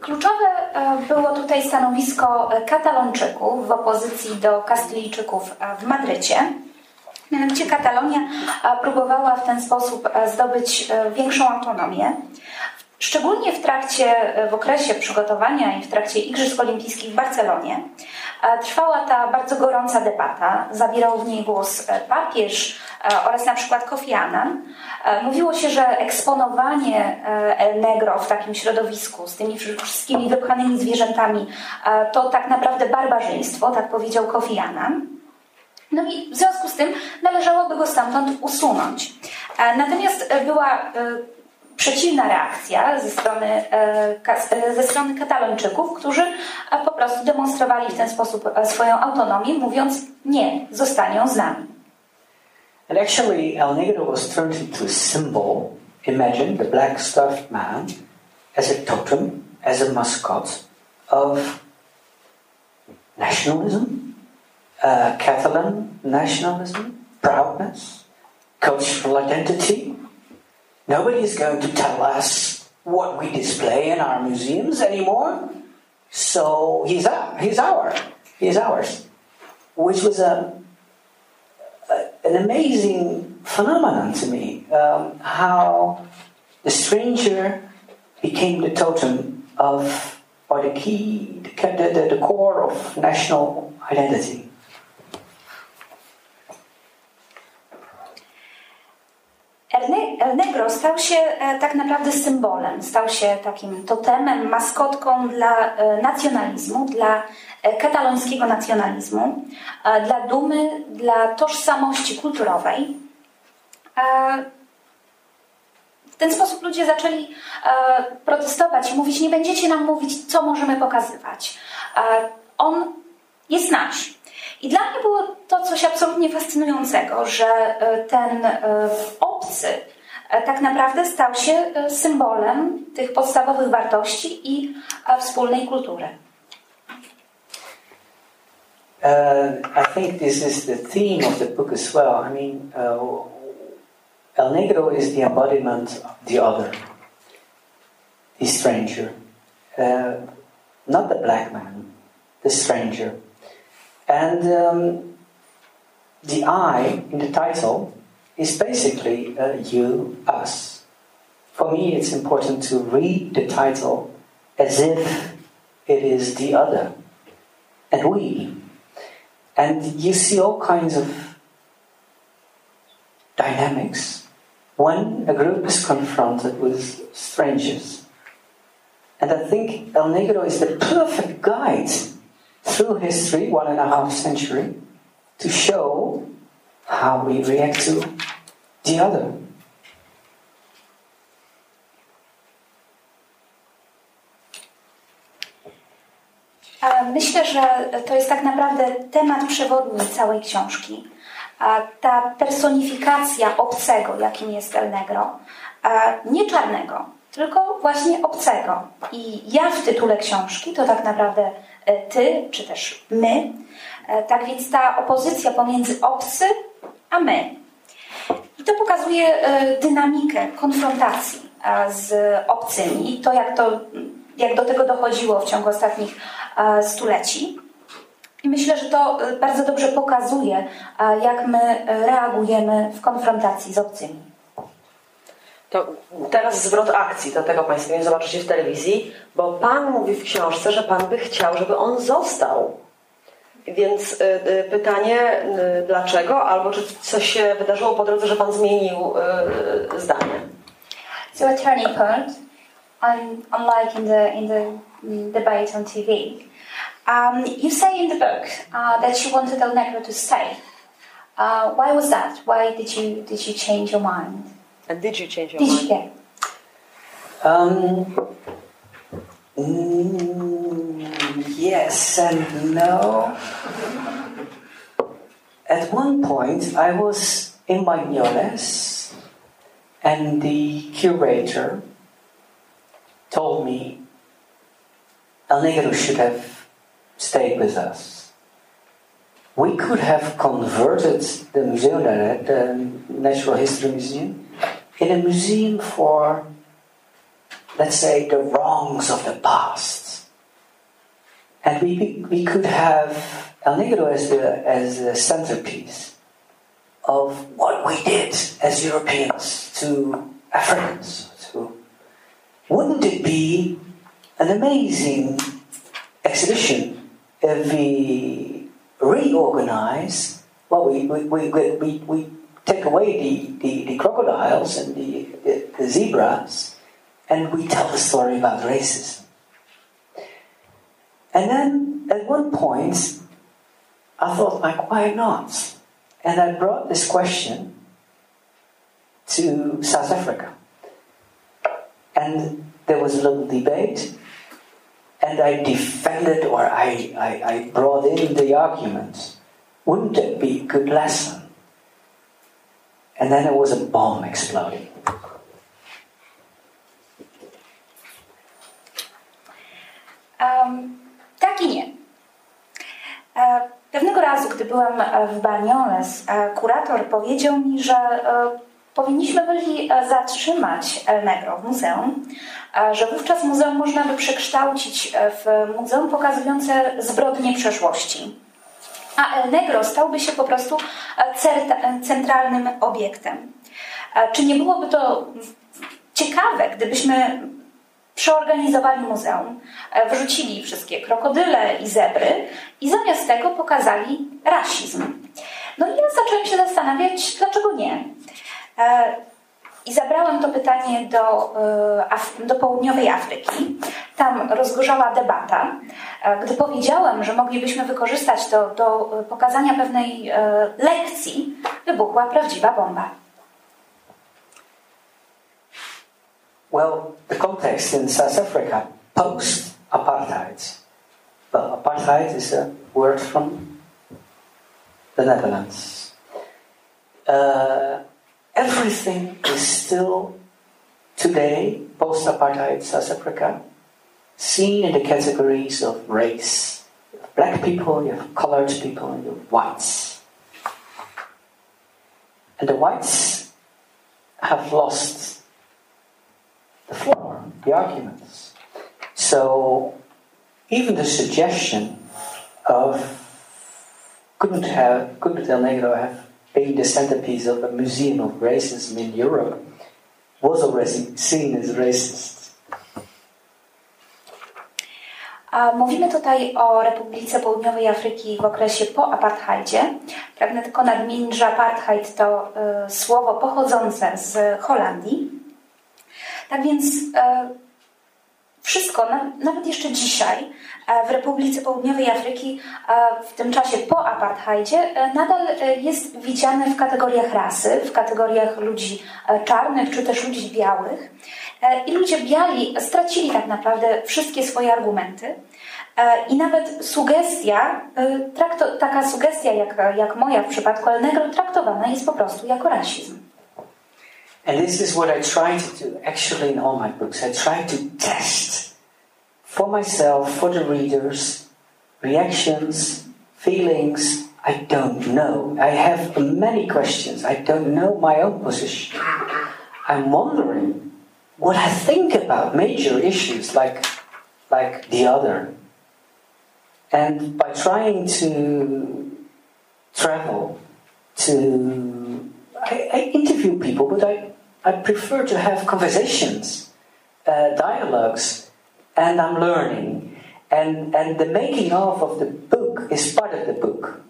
Kluczowe e, było tutaj stanowisko Katalończyków w opozycji do Kastylijczyków e, w Madrycie. Mianowicie Katalonia próbowała w ten sposób e, zdobyć większą autonomię. Szczególnie w trakcie, w okresie przygotowania i w trakcie Igrzysk Olimpijskich w Barcelonie trwała ta bardzo gorąca debata. Zabierał w niej głos papież oraz na przykład Kofi Annan. E, mówiło się, że eksponowanie e, El Negro w takim środowisku z tymi wszystkimi wypchanymi zwierzętami e, to tak naprawdę barbarzyństwo, tak powiedział Kofi Annan. No i w związku z tym należałoby go stamtąd usunąć. Natomiast była przeciwna reakcja ze strony, ze strony Katalończyków, którzy po prostu demonstrowali w ten sposób swoją autonomię, mówiąc nie, zostanie z nami. And actually, El Negro was turned into a symbol. Imagine the black stuffed man as a totem, as a mascot of nationalism, uh, Catalan nationalism, proudness, cultural identity. Nobody is going to tell us what we display in our museums anymore. So he's, he's our, he's ours, which was a an amazing phenomenon to me um, how the stranger became the totem of, or the key, the, the, the core of national identity. El Negro stał się e, tak naprawdę symbolem, stał się takim totemem, maskotką dla e, nacjonalizmu, dla e, katalońskiego nacjonalizmu, dla dumy, dla tożsamości kulturowej. W ten sposób ludzie zaczęli protestować i mówić: Nie będziecie nam mówić, co możemy pokazywać. On jest nasz. I dla mnie było to coś absolutnie fascynującego, że ten obcy tak naprawdę stał się symbolem tych podstawowych wartości i wspólnej kultury. Uh, I think this is the theme of the book as well. I mean, uh, El Negro is the embodiment of the other, the stranger. Uh, not the black man, the stranger. And um, the I in the title is basically uh, you, us. For me, it's important to read the title as if it is the other and we. And you see all kinds of dynamics when a group is confronted with strangers. And I think El Negro is the perfect guide through history, one and a half century, to show how we react to the other. Myślę, że to jest tak naprawdę temat przewodni całej książki. Ta personifikacja obcego, jakim jest El Negro, nie czarnego, tylko właśnie obcego. I ja w tytule książki to tak naprawdę ty, czy też my. Tak więc ta opozycja pomiędzy obcy a my. I to pokazuje dynamikę konfrontacji z obcymi, to jak, to jak do tego dochodziło w ciągu ostatnich stuleci. I myślę, że to bardzo dobrze pokazuje, jak my reagujemy w konfrontacji z obcymi. To teraz zwrot akcji, do tego Państwo nie zobaczycie w telewizji, bo Pan mówi w książce, że Pan by chciał, żeby on został. Więc y, y, pytanie, y, dlaczego, albo czy coś się wydarzyło po drodze, że Pan zmienił y, zdanie. So a turning point, un, unlike in the, in the debate on TV. Um, you say in the book uh, that you wanted El Negro to stay. Uh, why was that? Why did you, did you change your mind? And did you change your Did mind? you, yeah. Um, mm, yes and no. At one point, I was in Banyoles, and the curator told me El Negro should have stayed with us. We could have converted the museum, the Natural History Museum, in a museum for, let's say, the wrongs of the past. And we, we could have El Negro as the, as the centerpiece of what we did as Europeans to Africans. To, wouldn't it be an amazing exhibition if we reorganize? Well, we, we, we, we, we take away the, the, the crocodiles and the, the, the, zebras, and we tell the story about racism. And then at one point, I thought, like, why not? And I brought this question to South Africa. And there was a little debate, and I defended or I, I, I brought in the argument wouldn't it be a good lesson and then there was a bomb exploding. Um, tak i nie. E, pewnego razu, gdy byłam w Banioles, e, kurator powiedział mi, że e, powinniśmy byli zatrzymać El Negro w muzeum, że wówczas muzeum można by przekształcić w muzeum pokazujące zbrodnie przeszłości a El Negro stałby się po prostu e, centralnym obiektem. E, czy nie byłoby to ciekawe, gdybyśmy przeorganizowali muzeum, e, wrzucili wszystkie krokodyle i zebry i zamiast tego pokazali rasizm? No i ja zacząłem się zastanawiać, dlaczego nie. I zabrałem to pytanie do, e, do południowej Afryki. Tam rozgorzała debata. E, gdy powiedziałem, że moglibyśmy wykorzystać to do pokazania pewnej e, lekcji, wybuchła prawdziwa bomba. Well, the context in South Africa post apartheid. Well, apartheid is a word from the Netherlands. Uh, everything is still today, post apartheid South Africa, seen in the categories of race. You have black people, you have colored people, and you have whites. And the whites have lost the floor, the arguments. So even the suggestion of couldn't have couldn't El Negro have been the centerpiece of a museum of racism in Europe, was already seen as racist. Mówimy tutaj o Republice Południowej Afryki w okresie po apartheidzie. Pragnę tylko nadmienić, że apartheid to słowo pochodzące z Holandii. Tak więc y, wszystko, nawet jeszcze dzisiaj, e, w Republice Południowej Afryki, e, w tym czasie po apartheidzie, e, nadal jest widziane w kategoriach rasy, w kategoriach ludzi czarnych czy też ludzi białych. I ludzie biali stracili tak naprawdę wszystkie swoje argumenty. I nawet sugestia, taka sugestia jak, jak moja w przypadku El Negro, traktowana jest po prostu jako rasizm. And this is what I try to do actually in all my books. I try to test for myself, for the readers, reactions, feelings, I don't know. I have many questions. I don't know my own position. I'm wondering what I think about major issues like, like the other. And by trying to travel, to I, I interview people, but I, I prefer to have conversations, uh, dialogues, and I'm learning. And, and the making of of the book is part of the book.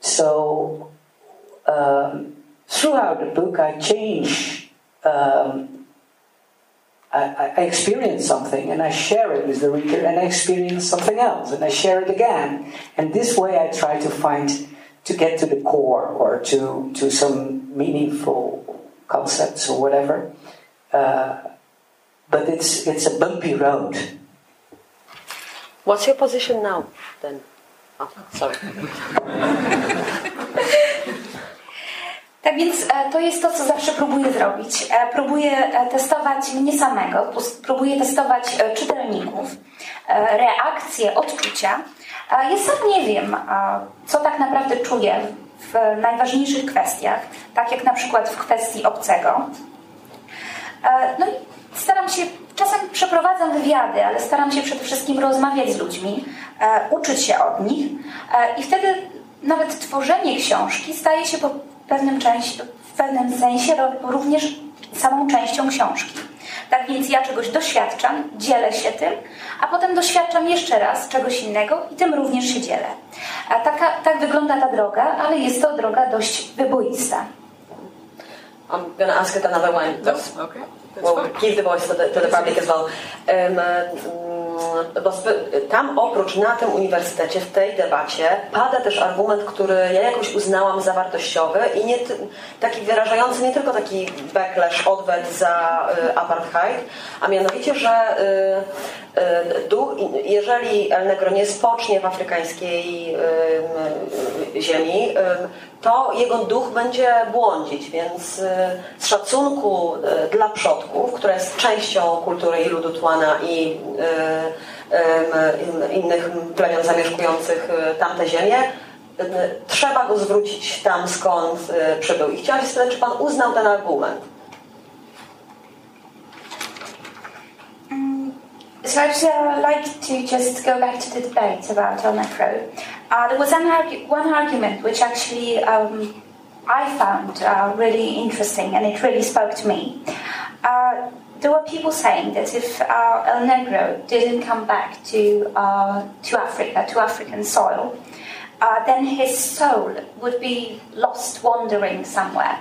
So um, throughout the book, I change. Um, I, I, experience something and I share it with the reader, and I experience something else and I share it again. And this way, I try to find to get to the core or to to some meaningful concepts or whatever. Uh, but it's it's a bumpy road. What's your position now then? Oh, sorry. Tak więc e, to jest to, co zawsze próbuję zrobić. E, próbuję e, testować mnie samego, próbuję testować czytelników, reakcje, odczucia. Ja sam nie wiem, co tak naprawdę czuję w najważniejszych kwestiach, tak jak na przykład w kwestii obcego. No i staram się, czasem przeprowadzam wywiady, ale staram się przede wszystkim rozmawiać z ludźmi, uczyć się od nich i wtedy nawet tworzenie książki staje się po pewnym, części, w pewnym sensie również samą częścią książki. Tak więc ja czegoś doświadczam, dzielę się tym, a potem doświadczam jeszcze raz czegoś innego i tym również się dzielę. A taka, tak wygląda ta droga, ale jest to droga dość wyboista. I'm going to ask it another way. That's, okay. That's well, fine. give the voice to the, to the public as well. Um, bo tam oprócz na tym uniwersytecie, w tej debacie pada też argument, który ja jakoś uznałam za wartościowy i nie, taki wyrażający nie tylko taki backlash, odwet za y, apartheid, a mianowicie, że y, y, jeżeli El Negro nie spocznie w afrykańskiej ziemi, to jego duch będzie błądzić, więc z szacunku dla przodków, która jest częścią kultury i ludu Tłana i innych plemion zamieszkujących tamte ziemie, trzeba go zwrócić tam, skąd przybył. I chciałam się spytać, czy Pan uznał ten argument? So I'd uh, like to just go back to the debate about El Necro. Uh, there was one argument which actually um, I found uh, really interesting and it really spoke to me. Uh, there were people saying that if uh, El Negro didn't come back to uh, to Africa, to African soil, then his soul would be lost wandering somewhere.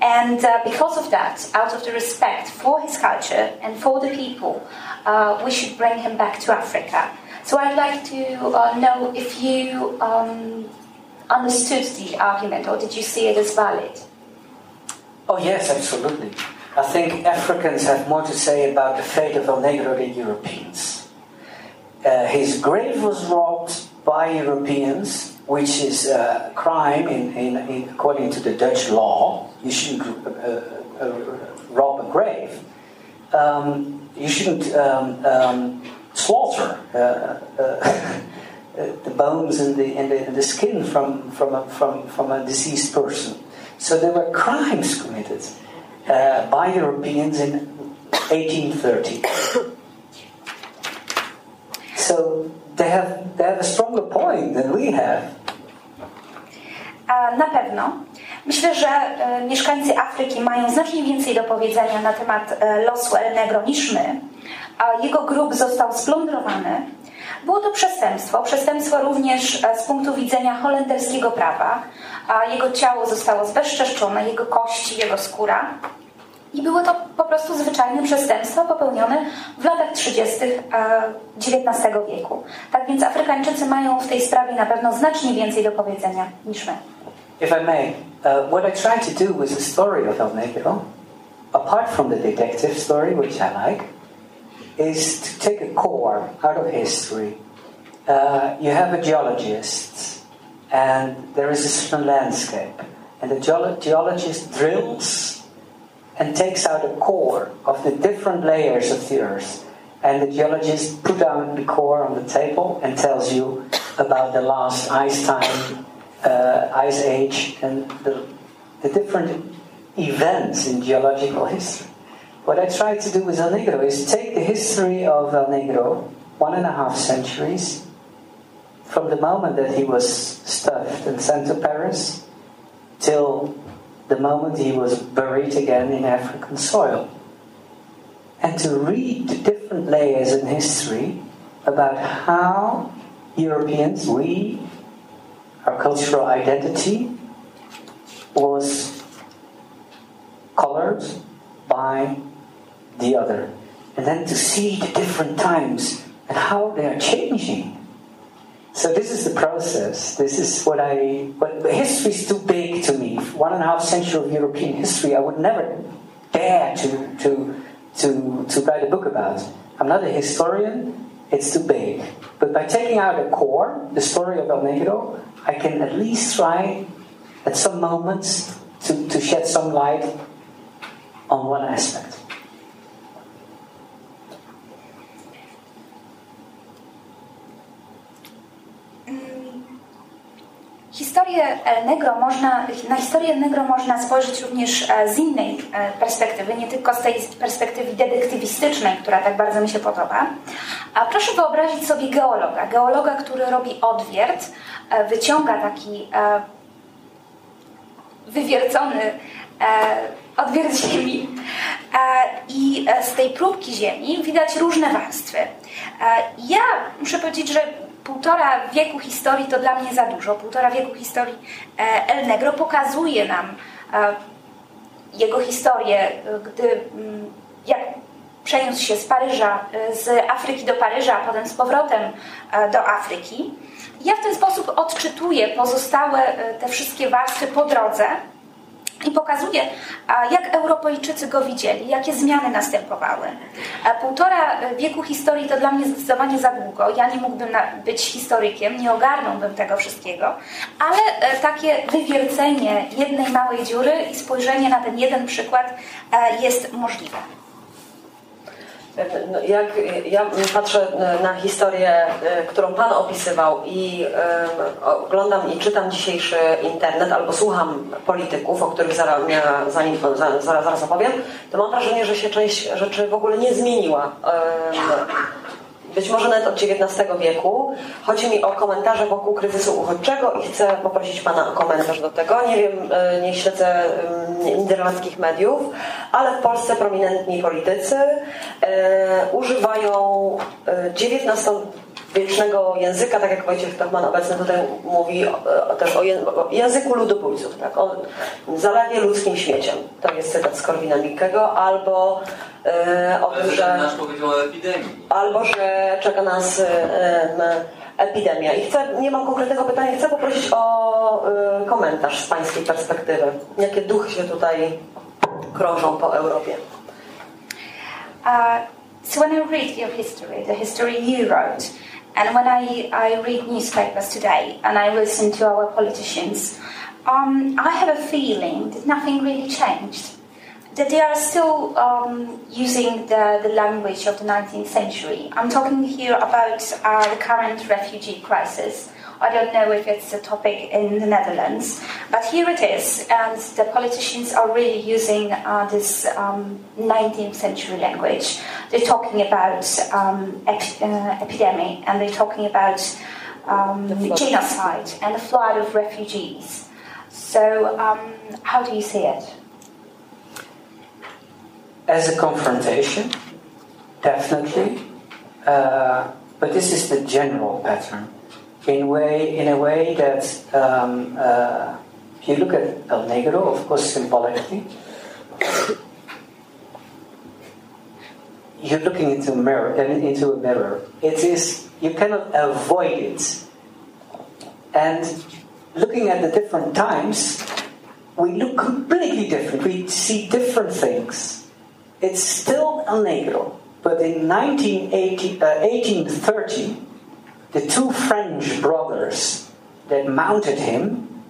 And uh, because of that, out of the respect for his culture and for the people, uh, we should bring him back to Africa. So I'd like to uh, know if you um, understood the argument or did you see it as valid? Oh, yes, absolutely. I think Africans have more to say about the fate of El Negro than Europeans. Uh, his grave was robbed by Europeans, which is a crime in, in, in according to the Dutch law. You shouldn't uh, uh, rob a grave. Um, you shouldn't um, um, slaughter uh, uh, the bones and the, and the, and the skin from, from, a, from, from a deceased person. So there were crimes committed uh, by Europeans in 1830. so they have, they have a stronger point than we have. Na pewno. Myślę, że e, mieszkańcy Afryki mają znacznie więcej do powiedzenia na temat e, losu El Negro niż my, a jego grób został splądrowany. Było to przestępstwo, przestępstwo również e, z punktu widzenia holenderskiego prawa, a jego ciało zostało zbezczeszczone, jego kości, jego skóra. I było to po prostu zwyczajne przestępstwo popełnione w latach 30. XIX wieku. Tak więc Afrykańczycy mają w tej sprawie na pewno znacznie więcej do powiedzenia niż my. If I may, uh, what I try to do with the story of El Negro, apart from the detective story, which I like, is to take a core out of history. Uh, you have a geologist, and there is a certain landscape, and the geologist drills and takes out a core of the different layers of the earth. And the geologist put down the core on the table and tells you about the last ice time, uh, ice age, and the, the different events in geological history. What I try to do with El Negro is take the history of El Negro, one and a half centuries, from the moment that he was stuffed and sent to Paris till the moment he was buried again in African soil. And to read the different layers in history about how Europeans, we, our cultural identity was colored by the other. And then to see the different times and how they are changing. So this is the process. This is what I. But history is too big to me. One and a half century of European history, I would never dare to to to to write a book about. I'm not a historian. It's too big. But by taking out a core, the story of El Negro, I can at least try, at some moments, to, to shed some light on one aspect. Historię El Negro można, na historię El Negro można spojrzeć również e, z innej e, perspektywy, nie tylko z tej perspektywy detektywistycznej, która tak bardzo mi się podoba. A proszę wyobrazić sobie geologa. Geologa, który robi odwiert, e, wyciąga taki wywiercony odwiert ziemi i z tej próbki ziemi widać różne warstwy. Ja muszę powiedzieć, że półtora wieku historii to dla mnie za dużo. Półtora wieku historii e, El Negro pokazuje nam e, jego historię, gdy mm, jak przeniósł się z Paryża, e, z Afryki do Paryża, a potem z powrotem do Afryki. Ja w ten sposób odczytuję pozostałe te wszystkie warstwy po drodze i pokazuje, jak Europejczycy go widzieli, jakie zmiany następowały. Półtora wieku historii to dla mnie zdecydowanie za długo. Ja nie mógłbym być historykiem, nie ogarnąłbym tego wszystkiego, ale e, takie wywiercenie jednej małej dziury i spojrzenie na ten jeden przykład e, jest możliwe. No, jak ja patrzę na historię, y, którą Pan opisywał i oglądam i czytam dzisiejszy internet albo słucham polityków, o których zaraz, zanim, zaraz opowiem, to mam wrażenie, że się część rzeczy w ogóle nie zmieniła być może nawet od XIX wieku. Chodzi mi o komentarze wokół kryzysu uchodźczego i chcę poprosić Pana o komentarz do tego. Nie wiem, e, nie śledzę niderlandzkich mediów, ale w Polsce prominentni politycy e, używają XIX e, języka, tak jak Wojciech Tachman obecny tutaj mówi też o, języku ludobójców, tak? o zalewie ludzkim śmieciem. To jest cytat z Korwina Mikkego, albo e, o tym, że... Nasz powiedział o epidemii. Albo, że czeka nas e, epidemia. I chcę, nie mam konkretnego pytania, chcę poprosić o e, komentarz z Pańskiej perspektywy. Jakie duchy się tutaj krążą po Europie? Uh, so when I read your history, the history you wrote, And when I, I read newspapers today and I listen to our politicians, um, I have a feeling that nothing really changed. That they are still um, using the, the language of the 19th century. I'm talking here about uh, the current refugee crisis I don't know if it's a topic in the Netherlands, but here it is, and the politicians are really using uh, this um, 19th century language. They're talking about um, ep- uh, epidemic, and they're talking about um, genocide and the flood of refugees. So, um, how do you see it? As a confrontation, definitely. Uh, but this is the general pattern in way in a way that um, uh, if you look at El Negro, of course, symbolically, you're looking into a mirror. Into a mirror, it is you cannot avoid it. And looking at the different times, we look completely different. We see different things. It's still El Negro, but in 1980, uh, 1830 the two French brothers that mounted him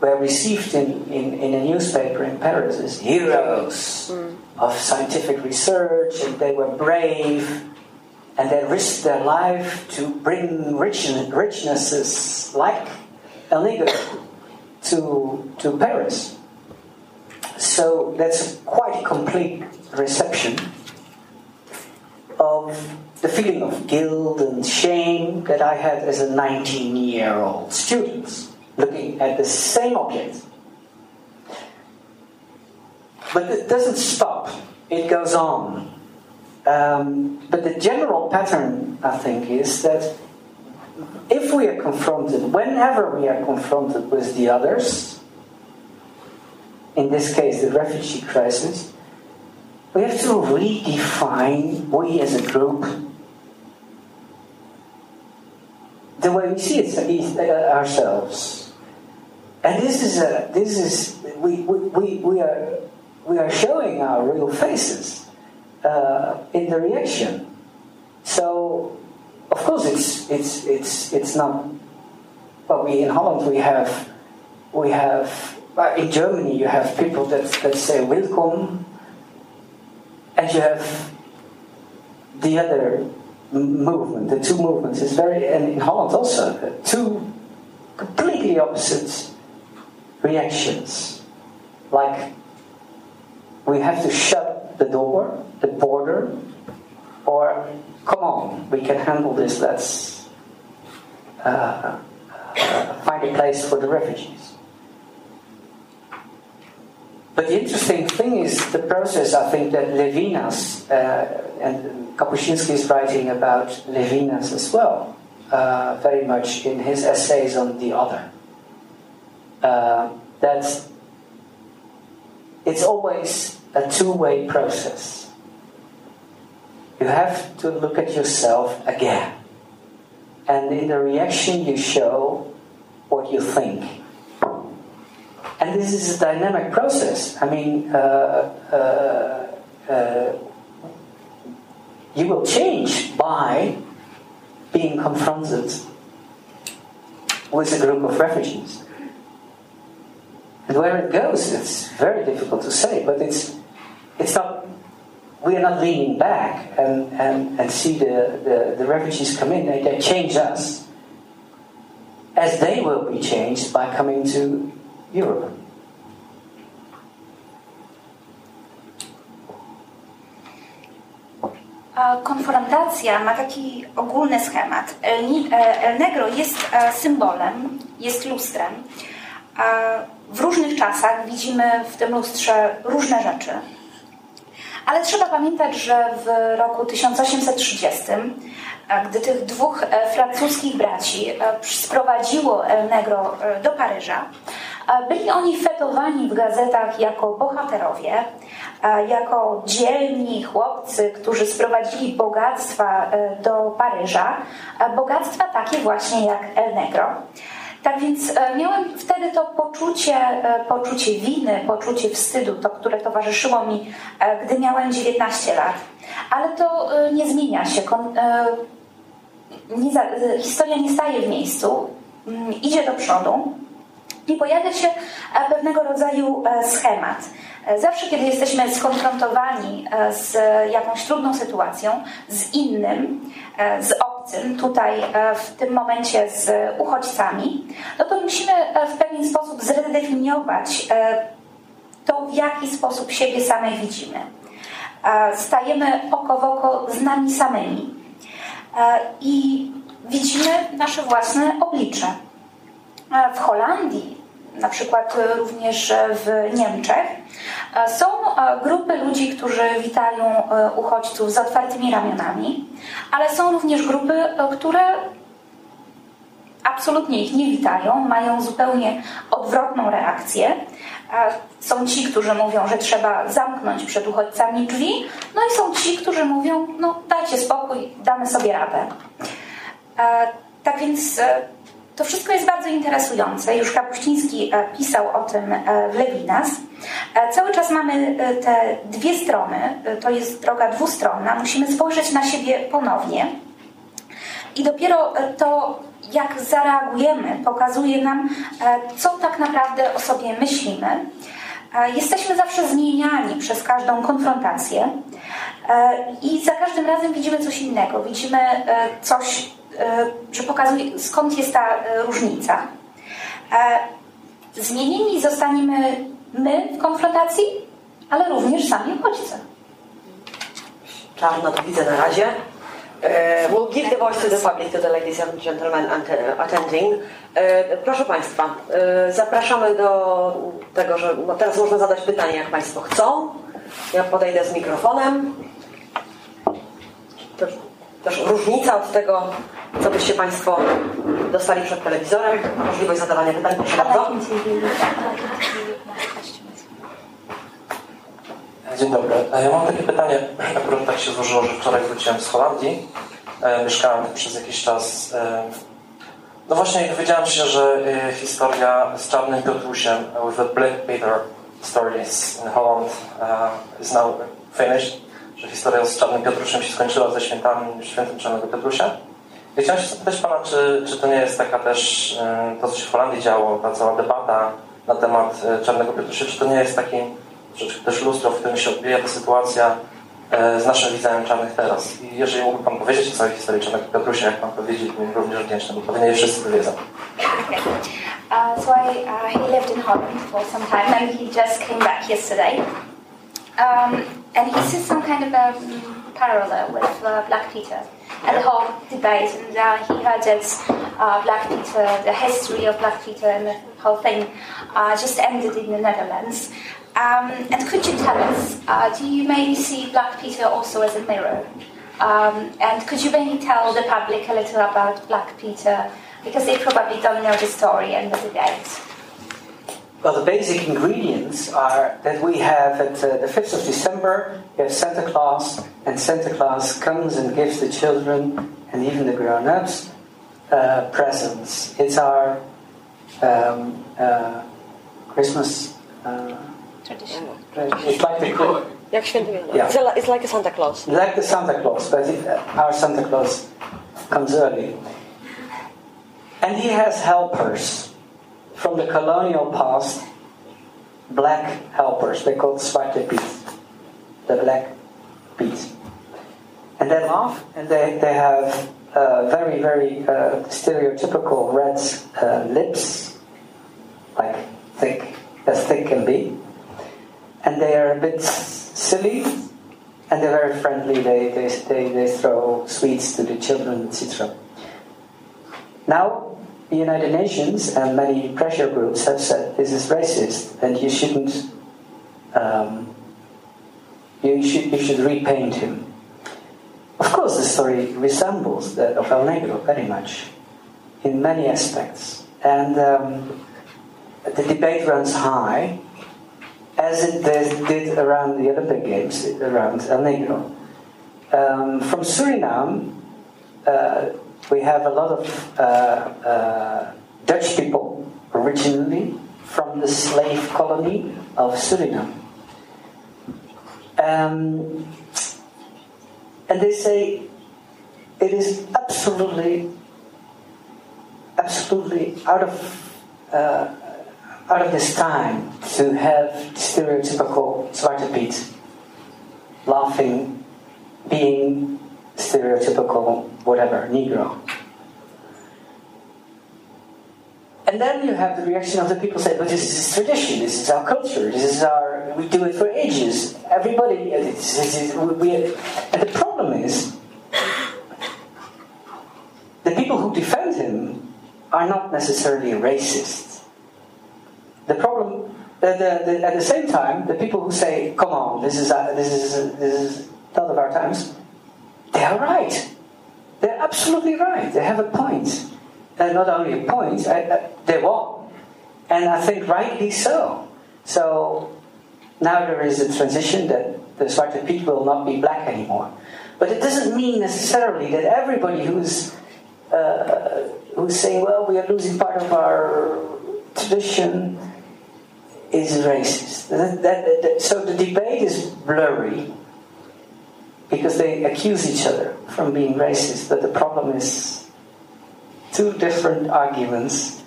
were received in, in, in a newspaper in Paris as heroes mm. of scientific research, and they were brave. and they risked their life to bring rich, richnesses like El Negro to, to Paris. So that's a quite complete reception of the feeling of guilt and shame that I had as a 19 year old student looking at the same object. But it doesn't stop, it goes on. Um, but the general pattern, I think, is that if we are confronted, whenever we are confronted with the others, in this case the refugee crisis, we have to redefine, we as a group, the way we see it uh, ourselves. And this is, a, this is we, we, we, are, we are showing our real faces uh, in the reaction. So, of course, it's it's it's it's not. But we in Holland we have we have uh, in Germany you have people that that say welcome, and you have the other movement. The two movements is very and in Holland also two completely opposite reactions. Like we have to shut the door the border, or come on, we can handle this, let's uh, uh, find a place for the refugees. But the interesting thing is the process, I think, that Levinas, uh, and Kapuscinski is writing about Levinas as well, uh, very much in his essays on the other. Uh, that it's always a two way process you have to look at yourself again. And in the reaction, you show what you think. And this is a dynamic process. I mean, uh, uh, uh, you will change by being confronted with a group of refugees. And where it goes, it's very difficult to say, but it's, it's not we are not leaning back and, and, and see the, the, the refugees come in. They, they change us as they will be changed by coming to Europe. Konfrontacja ma taki ogólny schemat. El Negro jest e, symbolem, jest lustrem. W różnych czasach widzimy w tym lustrze różne rzeczy ale trzeba pamiętać, że w roku 1830, e, gdy tych dwóch e, francuskich braci e, sprowadziło El Negro do Paryża, byli oni fetowani w gazetach jako bohaterowie, jako dzielni chłopcy, którzy sprowadzili bogactwa do Paryża, bogactwa takie właśnie jak El Negro. Tak więc e, miałem wtedy to poczucie, e, poczucie winy, poczucie wstydu, to, które towarzyszyło mi, e, gdy miałem 19 lat. Ale to nie zmienia się. Historia nie staje w miejscu, mm, idzie do przodu i pojawia się pewnego rodzaju schemat. Zawsze, kiedy jesteśmy skonfrontowani z jakąś trudną sytuacją, z innym, z obcym, tutaj e, w tym momencie z uchodźcami, no to musimy e, w pewien sposób zredefiniować e, to, w jaki sposób siebie samych widzimy. Stajemy oko w oko z nami samymi i widzimy nasze własne oblicze. W Holandii na przykład również w Niemczech, są grupy ludzi, którzy witają uchodźców z otwartymi ramionami, ale są również grupy, które absolutnie ich nie witają, mają zupełnie odwrotną reakcję. Są ci, którzy mówią, że trzeba zamknąć przed uchodźcami drzwi, no i są ci, którzy mówią, no dajcie spokój, damy sobie radę. Tak więc to wszystko jest bardzo interesujące. Już Kapuściński e, pisał o tym e, w Lewinas. E, cały czas mamy te dwie strony, to jest droga dwustronna. Musimy spojrzeć na siebie ponownie. I dopiero to, jak zareagujemy, pokazuje nam, co tak naprawdę o sobie myślimy. Jesteśmy zawsze zmieniani przez każdą konfrontację I za każdym razem widzimy coś innego. Widzimy coś, że pokazuje skąd jest ta różnica. Zmienieni zostaniemy my w konfrontacji, ale również sami uchodźcy. Czarno to widzę na razie. Uh, we'll give the voice to the public, to the ladies and gentlemen attending. Uh, proszę Państwa, uh, zapraszamy do tego, że no teraz można zadać pytanie, jak Państwo chcą. Ja podejdę z mikrofonem. Też, też różnica od tego, co byście Państwo dostali przed telewizorem. Możliwość zadawania pytań, proszę bardzo. Dzień dobry. Ja mam takie pytanie. Akurat tak się złożyło, że wczoraj wróciłem z Holandii. Mieszkałem przez jakiś czas. No właśnie dowiedziałem się, że historia z Czarnym Piotrusiem with the Black Peter stories in Holland is now finished. Że historia z Czarnym Piotrusiem się skończyła ze świętami, Czarnego Piotrusia. I chciałem się zapytać Pana, czy, czy to nie jest taka też to, co się w Holandii działo, ta cała debata na temat Czarnego Piotrusia, czy to nie jest taki też lustro, w którym się odbija ta sytuacja z naszym widzeniem czarnych teraz. I jeżeli mógłby Pan powiedzieć o całej historii Czarnego Piotrusia, jak Pan powiedzieć, byłbym również wdzięczny, bo pewnie nie wszyscy wiedzą. Uh, so I, uh, he lived in Holland for some time and he just came back yesterday. Um, and he sees some kind of a um, parallel with uh, Black Peter and the whole debate. And uh, he heard that uh, Black Peter, the history of Black Peter and the whole thing uh, just ended in the Netherlands. Um, and could you tell us, uh, do you maybe see Black Peter also as a mirror? Um, and could you maybe tell the public a little about Black Peter? Because they probably don't know the story and the debate. Well, the basic ingredients are that we have at uh, the 5th of December, we have Santa Claus, and Santa Claus comes and gives the children and even the grown ups uh, presents. It's our um, uh, Christmas. Uh, Tradition. it's like the, Yeah. It's, a, it's like a Santa Claus. like the Santa Claus, but it, uh, our Santa Claus comes early. And he has helpers from the colonial past, black helpers. They're called Zwarte Piet, the black Piet. And they laugh, and they, they have uh, very, very uh, stereotypical red uh, lips, like thick, as thick can be. And they are a bit silly, and they're very friendly. They, they, they, they throw sweets to the children, etc. Now, the United Nations and many pressure groups have said this is racist and you shouldn't, um, you, should, you should repaint him. Of course, the story resembles that of El Negro very much in many aspects. And um, the debate runs high, as it did- around the Olympic Games, around El Negro. Um, from Suriname, uh, we have a lot of uh, uh, Dutch people originally from the slave colony of Suriname. Um, and they say it is absolutely, absolutely out of uh, out of this time to have stereotypical Zwarte Piet laughing, being stereotypical whatever, Negro. And then you have the reaction of the people saying, but this is tradition, this is our culture, this is our, we do it for ages. Everybody, it's, it's, it's, we, and the problem is, the people who defend him are not necessarily racist. The problem, the, the, the, at the same time, the people who say, come on, this is, uh, this is, this is not of our times, they are right. They're absolutely right. They have a point. And not only a point, I, I, they won. And I think rightly so. So now there is a transition that the Zwarte Piet will not be black anymore. But it doesn't mean necessarily that everybody who's uh, who's saying, well, we are losing part of our tradition is racist. That- that- that- so the debate is blurry because they accuse each other from being racist. But the problem is two different arguments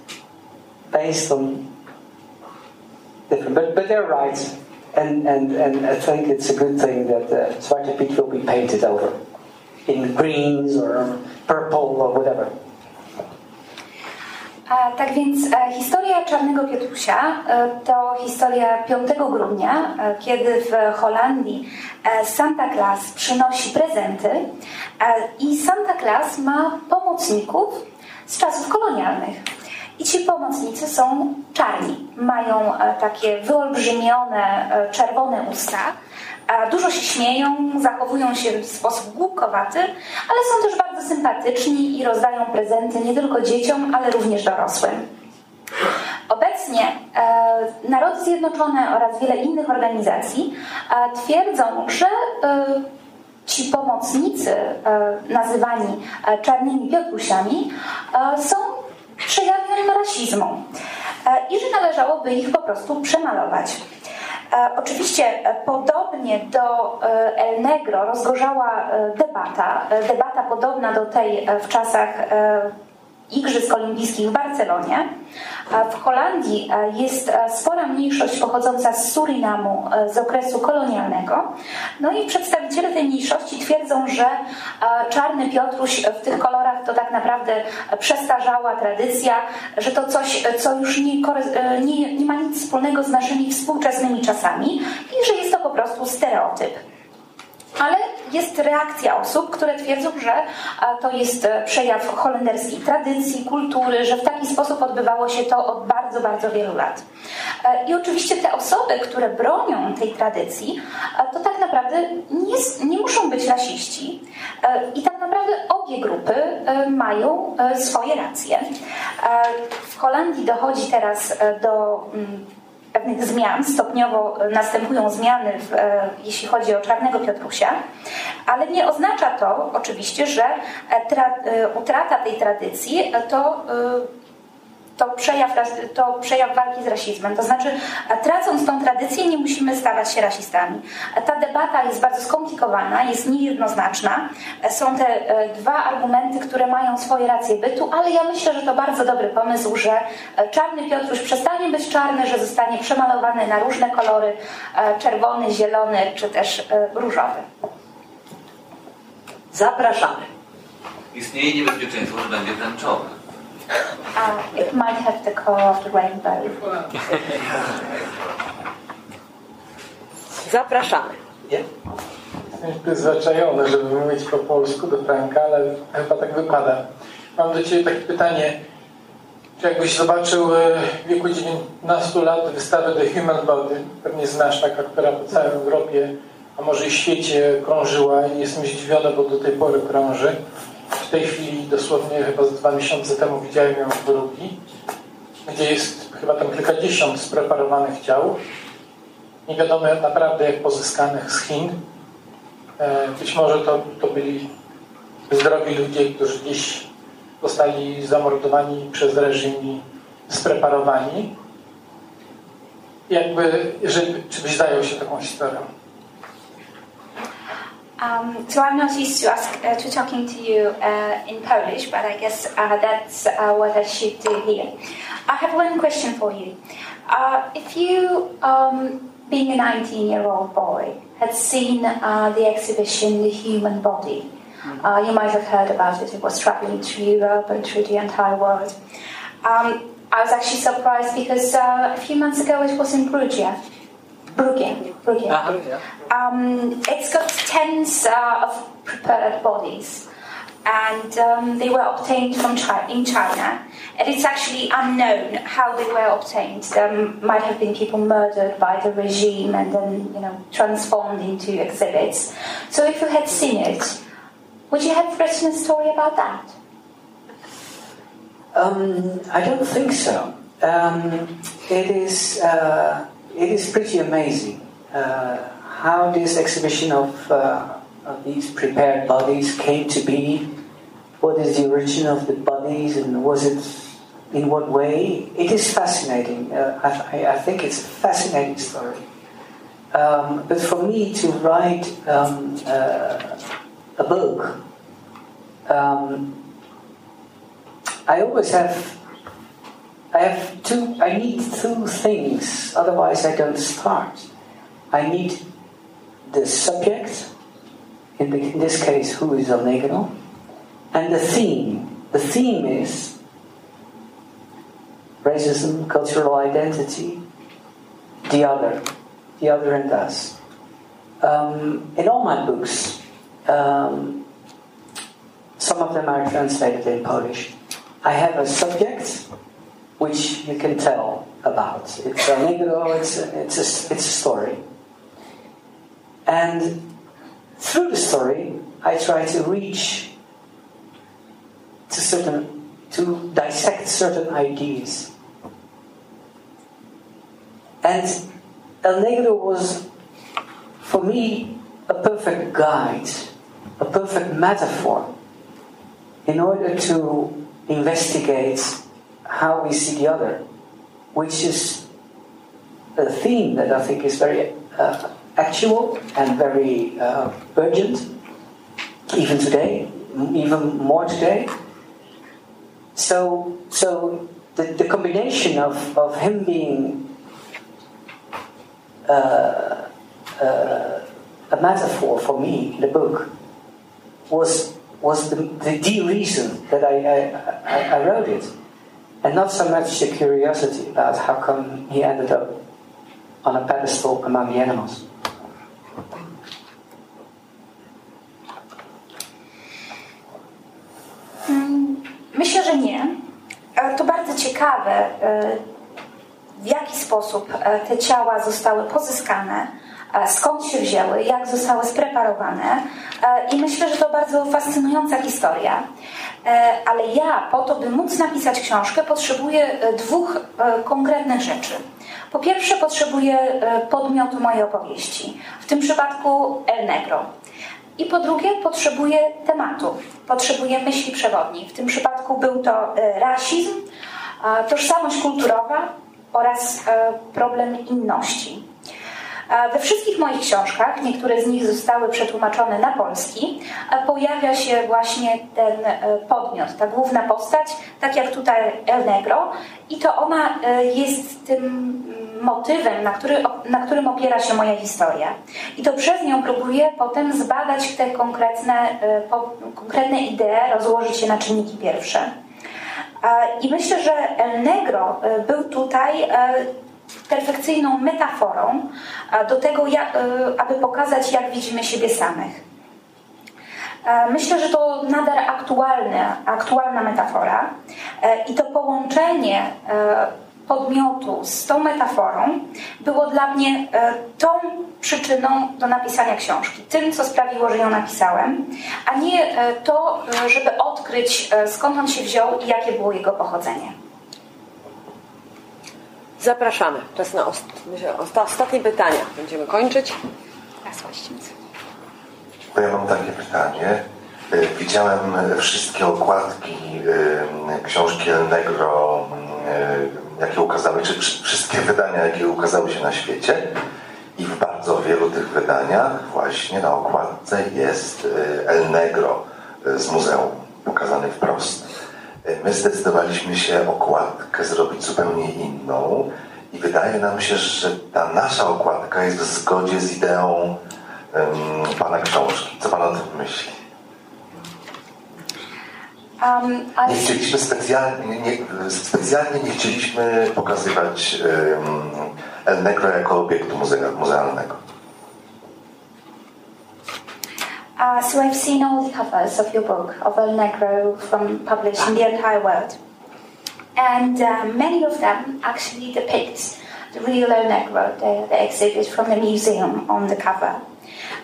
based on different. But, but they're right. and, and, and I think it's a good thing that uh, Zwarte Piet will be painted over in greens or purple or whatever. Tak więc e, historia Czarnego Piotrusia e, to historia 5 grudnia, e, kiedy w Holandii Santa Claus przynosi prezenty i Santa Claus ma pomocników z czasów kolonialnych. I ci pomocnicy są czarni. Mają takie wyolbrzymione czerwone usta, dużo się śmieją, zachowują się w sposób głupkowaty, ale są też bardzo sympatyczni i rozdają prezenty nie tylko dzieciom, ale również dorosłym. Obecnie e, Narody Zjednoczone oraz wiele innych organizacji e, twierdzą, że e, ci pomocnicy e, nazywani e, czarnymi Piotrusiami e, są przejawem rasizmu i że należałoby ich po prostu przemalować. E, Oczywiście e, podobnie do e, El Negro rozgorzała debata, debata podobna do tej w czasach Igrzysk Olimpijskich w Barcelonie. W Holandii e, jest e, spora mniejszość pochodząca z Surinamu e, z okresu kolonialnego. No i przedstawiciele tej mniejszości twierdzą, że czarny Piotruś w tych kolorach to tak naprawdę przestarzała tradycja, że to coś, co już nie, nie, nie ma nic wspólnego z naszymi współczesnymi czasami i że jest to po prostu stereotyp. Ale jest reakcja osób, które twierdzą, że a, to jest e, przejaw holenderskiej tradycji, kultury, że w taki sposób odbywało się to od bardzo, bardzo wielu lat. E, I oczywiście te osoby, które bronią tej tradycji, e, to tak naprawdę nie, nie muszą być rasiści. E, I tak naprawdę obie grupy e, mają e, swoje racje. E, W Holandii dochodzi teraz e, do mm, pewnych zmian, stopniowo następują zmiany, w, e, jeśli chodzi o Czarnego Piotrusia, ale nie oznacza to oczywiście, że tra, e, utrata tej tradycji to, e, to, przejaw, to przejaw walki z rasizmem. To znaczy, tracąc tą tradycję, nie musimy stawać się rasistami. Ta debata jest bardzo skomplikowana, jest niejednoznaczna. E, Są te e, dwa argumenty, które mają swoje racje bytu, ale ja myślę, że to bardzo dobry pomysł, że e, czarny Piotruś przestanie być czarny, że zostanie przemalowany na różne kolory, czerwony, zielony czy też różowy. Zapraszamy. Istnieje niebezpieczeństwo, że będzie tęczowy. Uh, it might have the color of the rainbow. Zapraszamy. Jestem przyzwyczajony, żeby mówić po polsku do Franka, ale chyba tak wypada. Mam do Ciebie takie pytanie. Czy jakbyś zobaczył e, w wieku 19 lat wystawę The Human Body, pewnie znasz taka, która po całej Europie, a może i świecie krążyła i jestem zdziwiony, bo do tej pory krąży. W tej chwili, dosłownie chyba z dwa miesiące temu widziałem ją w drugi, gdzie jest chyba tam kilkadziesiąt spreparowanych ciał. Nie wiadomo naprawdę jak pozyskanych z Chin. E, Być może to, to byli zdrowi ludzie, którzy gdzieś zostali zamordowani przez reżim spreparowani. Jakby, żeby, czy byś zajął się taką historią? Um, so I'm not used to ask uh, to talking to you uh, in Polish, but I guess uh, that's uh, what I should do here. I have one question for you. Uh, if you, um, being a 19-year-old boy, had seen uh, the exhibition "The Human Body," uh, you might have heard about it. It was traveling through Europe and through the entire world. Um, I was actually surprised because uh, a few months ago it was in Bruges. Brugge. Brugge. Um, it's got tens uh, of prepared bodies, and um, they were obtained from China, in China. And it's actually unknown how they were obtained. There might have been people murdered by the regime and then, you know, transformed into exhibits. So if you had seen it, would you have written a story about that? Um, I don't think so. Um, it is uh, it is pretty amazing uh, how this exhibition of, uh, of these prepared bodies came to be. What is the origin of the bodies, and was it in what way? It is fascinating. Uh, I, I- think it's a fascinating story. Um, but for me to write um, uh, a book. Um, I always have. I have two. I need two things. Otherwise, I don't start. I need the subject, in, the, in this case, who is El Negro, and the theme. The theme is racism, cultural identity, the other, the other and us. Um, in all my books, um, some of them are translated in Polish. I have a subject which you can tell about. It's a negro, oh, it's a, it's a, it's a story. And through the story, I try to reach to certain, to dissect certain ideas. And El Negro was, for me, a perfect guide, a perfect metaphor in order to investigate how we see the other, which is a theme that I think is very uh, actual and very uh, urgent, even today, even more today. So, so the, the combination of, of him being uh, uh, a metaphor for me in the book was was the, the, the reason that I, I, I, wrote it, and not so much the curiosity about how come he ended up on a pedestal among the animals. Mm, myślę, że nie. To bardzo ciekawe, w jaki sposób te ciała zostały pozyskane, skąd się wzięły, jak zostały spreparowane. I myślę, że to bardzo fascynująca historia. Ale ja, po to, by móc napisać książkę, potrzebuję dwóch konkretnych rzeczy. Po pierwsze, potrzebuję podmiotu mojej opowieści, w tym przypadku El Negro. I po drugie, potrzebuje tematu, potrzebuje myśli przewodniej. W tym przypadku był to e, rasizm, tożsamość kulturowa oraz e, problem inności. We wszystkich moich książkach, niektóre z nich zostały przetłumaczone na polski, pojawia się właśnie ten e, podmiot, ta główna postać, tak jak tutaj El Negro, i to ona jest tym motywem, na, który, na którym opiera się moja historia. I to przez nią próbuję potem zbadać te konkretne, e, konkretne idee, rozłożyć je na czynniki pierwsze. I myślę, że El Negro e, był tutaj e, perfekcyjną metaforą do tego, jak, aby pokazać, jak widzimy siebie samych. Myślę, że to nadal aktualne, aktualna metafora i to połączenie podmiotu z tą metaforą było dla mnie e, tą przyczyną do napisania książki, tym, co sprawiło, że ją napisałem, a nie e, to, e, żeby odkryć, skąd on się wziął i jakie było jego pochodzenie. Zapraszamy. Czas na ost ostatnie pytania. Będziemy kończyć. Bo ja mam takie pytanie. Widziałem wszystkie okładki książki El Negro jakie ukazały, czy wszystkie wydania, jakie ukazały się na świecie. I w bardzo wielu tych wydaniach właśnie na okładce jest y, El Negro y, z muzeum, pokazany wprost. Y, my zdecydowaliśmy się okładkę zrobić zupełnie inną i wydaje nam się, że ta nasza okładka jest w zgodzie z ideą um, Pana książki. Co Pan o tym myśli? Um, ale... Nie chcieliśmy specjalnie, nie, specjalnie nie chcieliśmy pokazywać um, El Negro jako obiektu muzealnego. Uh, so I've seen all the covers of your book of El Negro from published in the entire world, and uh, many of them actually depict the real El Negro, the, the exhibit from the museum on the cover.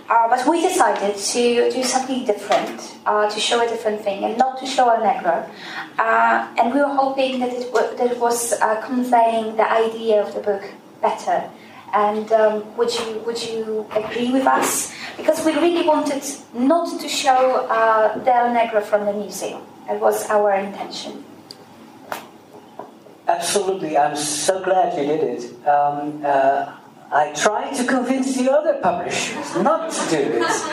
Uh, but we decided to do something different, uh, to show a different thing, and not to show El negro. Uh, and we were hoping that it, w- that it was uh, conveying the idea of the book better. And um, would you would you agree with us? Because we really wanted not to show uh, Del Negro from the museum. That was our intention. Absolutely, I'm so glad you did it. Um, uh, I tried to convince the other publishers not to do this.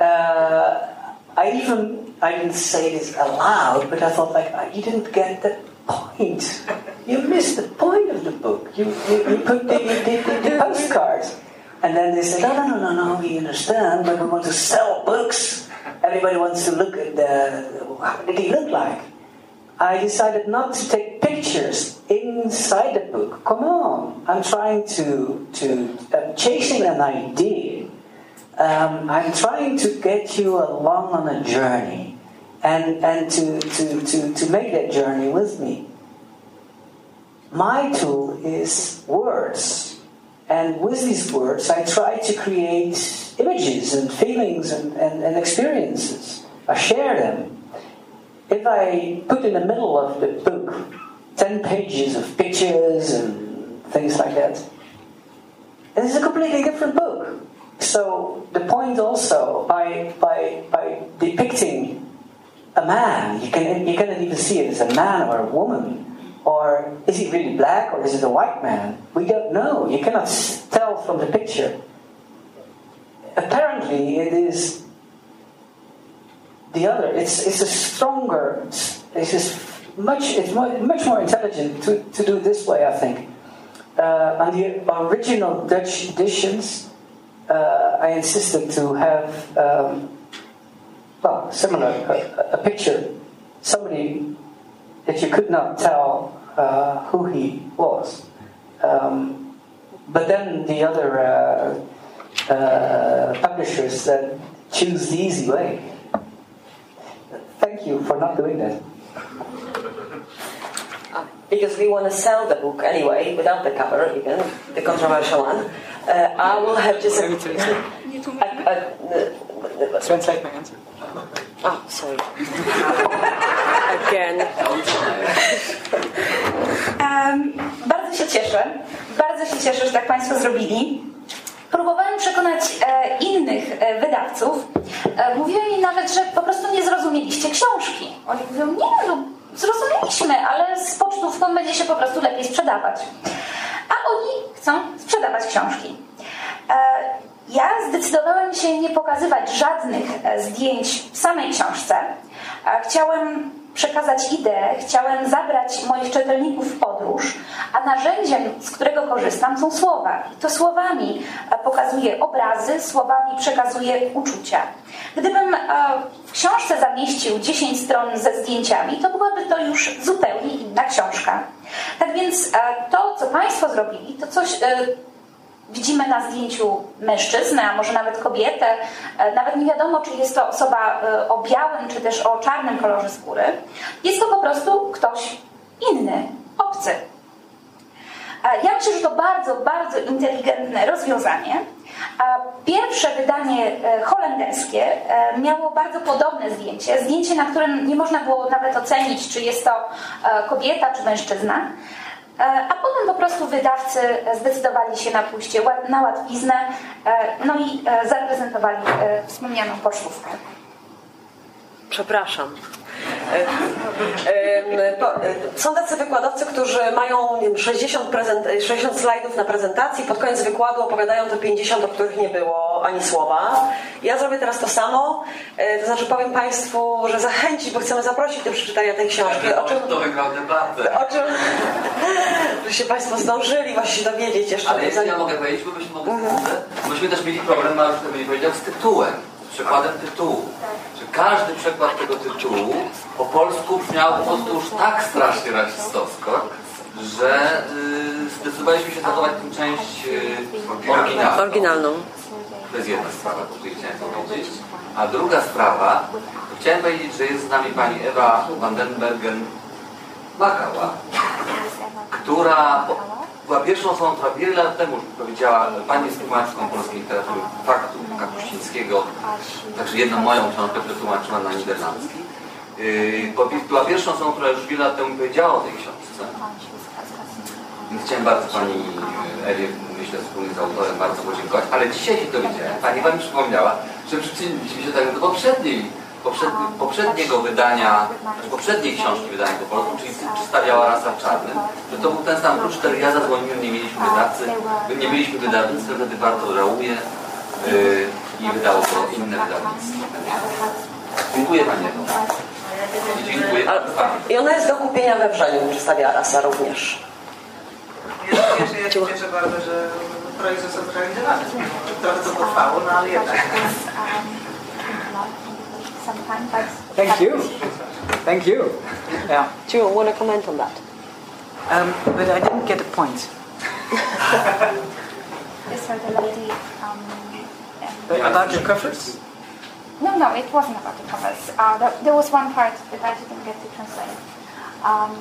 Uh, I even I didn't say this aloud, but I thought like you didn't get the point. You missed the point of the book. You you, you put the, the, the, the postcards And then they said, no, no, no, no, no, we understand, but we want to sell books. Everybody wants to look at the, how did he look like? I decided not to take pictures inside the book. Come on, I'm trying to, to I'm chasing an idea. Um, I'm trying to get you along on a journey and, and to, to, to, to make that journey with me. My tool is words. And with these words, I try to create images and feelings and, and, and experiences. I share them. If I put in the middle of the book 10 pages of pictures and things like that, it is a completely different book. So the point also, by, by, by depicting a man, you, can, you cannot even see it as a man or a woman or is he really black or is it a white man? We don't know. You cannot tell from the picture. Apparently, it is the other. It's, it's a stronger, it's just much, it's much more intelligent to, to do this way, I think. Uh, on the original Dutch editions, uh, I insisted to have, um, well, similar, a, a picture, somebody that you could not tell uh, who he was. Um, but then the other uh, uh, publishers said, choose the easy way. Thank you for not doing that. Uh, because we want to sell the book anyway, without the cover, even the controversial one. Uh, I will have just a, Translate my answer. Oh, sorry. Again. Bardzo się cieszę. Bardzo się cieszę, że tak Państwo zrobili. Próbowałem przekonać e, innych e, wydawców. E, mówiłem im nawet, że po prostu nie zrozumieliście książki. Oni mówią, nie, no, zrozumieliśmy, ale z pocztówką będzie się po prostu lepiej sprzedawać. A oni chcą sprzedawać książki. Ja zdecydowałem się nie pokazywać żadnych zdjęć w samej książce. Chciałem przekazać ideę, chciałem zabrać moich czytelników w podróż, a narzędziem, z którego korzystam, są słowa. I to słowami e, pokazuję obrazy, słowami przekazuję uczucia. Gdybym e, w książce zamieścił 10 stron ze zdjęciami, to byłaby to już zupełnie inna książka. Tak więc to, co Państwo zrobili, to coś widzimy na zdjęciu mężczyznę, a może nawet kobietę, e, nawet nie wiadomo, czy jest to osoba e, o białym, czy też o czarnym kolorze skóry. Jest to po prostu ktoś inny, obcy. E, ja myślę, że to bardzo, bardzo inteligentne rozwiązanie. Pierwsze wydanie holenderskie miało bardzo podobne zdjęcie, zdjęcie, na którym nie można było nawet ocenić, czy jest to kobieta, czy mężczyzna. E, a potem po prostu wydawcy zdecydowali się na pójście na łatwiznę, e, no i e, zaprezentowali wspomnianą pocztówkę. Przepraszam. Są tacy wykładowcy, którzy mają 60, prezent, 60 slajdów na prezentacji, pod koniec wykładu opowiadają te 50, o których nie było ani słowa. Ja zrobię teraz to samo, to znaczy powiem Państwu, że zachęcić, bo chcemy zaprosić do przeczytania tej książki. O czym. O czym że się Państwo zdążyli właśnie dowiedzieć jeszcze. Ale jeśli ja mogę powiedzieć, bo mogli mhm. myśmy też mieli problem, Mariusz to powiedział, z tytułem, z przykładem tytułu każdy przekład tego tytułu po polsku brzmiał po prostu już tak strasznie rasistowsko, że y, zdecydowaliśmy się zachować tę część y, oryginalną. oryginalną. To jest jedna sprawa, o której chciałem powiedzieć. A druga sprawa, chciałem powiedzieć, że jest z nami pani Ewa Vandenbergen Makała, która była pierwszą osobą, która wiele lat temu powiedziała, Pani jest tłumaczką polskiej literatury faktu Kapuścińskiego, także jedną moją książkę przetłumaczyła na niderlandzki. Yy, była pierwszą osobą, która już wiele lat temu powiedziała o tej książce. Więc chciałem bardzo Pani Ewie, myślę, wspólnie z autorem bardzo podziękować, ale dzisiaj się dowiedziałem, Pani Wam przypomniała, że przyczyniliśmy się tak do poprzedniej poprzedniego wydania, znaczy poprzedniej książki wydanej po polsku, czyli przedstawiała rasa w czarnym, że to był ten sam klucz, który ja zadzwoniłem, nie mieliśmy wydawcy, nie mieliśmy wydawnictwa, wtedy bardzo żałuję yy, i wydało to inne wydawnictwo. Dziękuję Panie. I dziękuję. I ona jest do kupienia we Wrzeniu, przedstawia rasa również. Ja, ja się cieszę bardzo, że projekt został zrealizowany. Trochę to potrwało, no ale jednak. Thank you. Thank you. Yeah. Do you want to comment on that? Um, but I didn't get the point. Yes, sir, the lady. Um, About your covers? No, no, it wasn't about the covers. Uh, there, there was one part that I didn't get to translate. Um,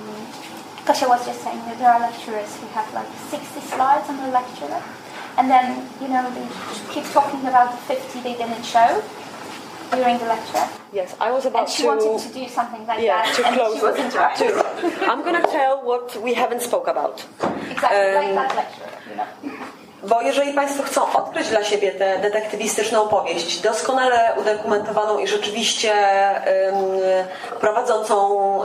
I was just saying that there are lecturers who have like 60 slides on the lecture, and then, you know, they keep talking about the 50 they didn't show during the lecture. Yes, I was about and she to... wanted to do something like yeah, that, to and close she it. interrupted. To, I'm going to tell what we haven't spoke about. Exactly, like Um, that lecture, you know. Bo jeżeli Państwo chcą odkryć dla siebie tę detektywistyczną opowieść, doskonale udokumentowaną i rzeczywiście ym, prowadzącą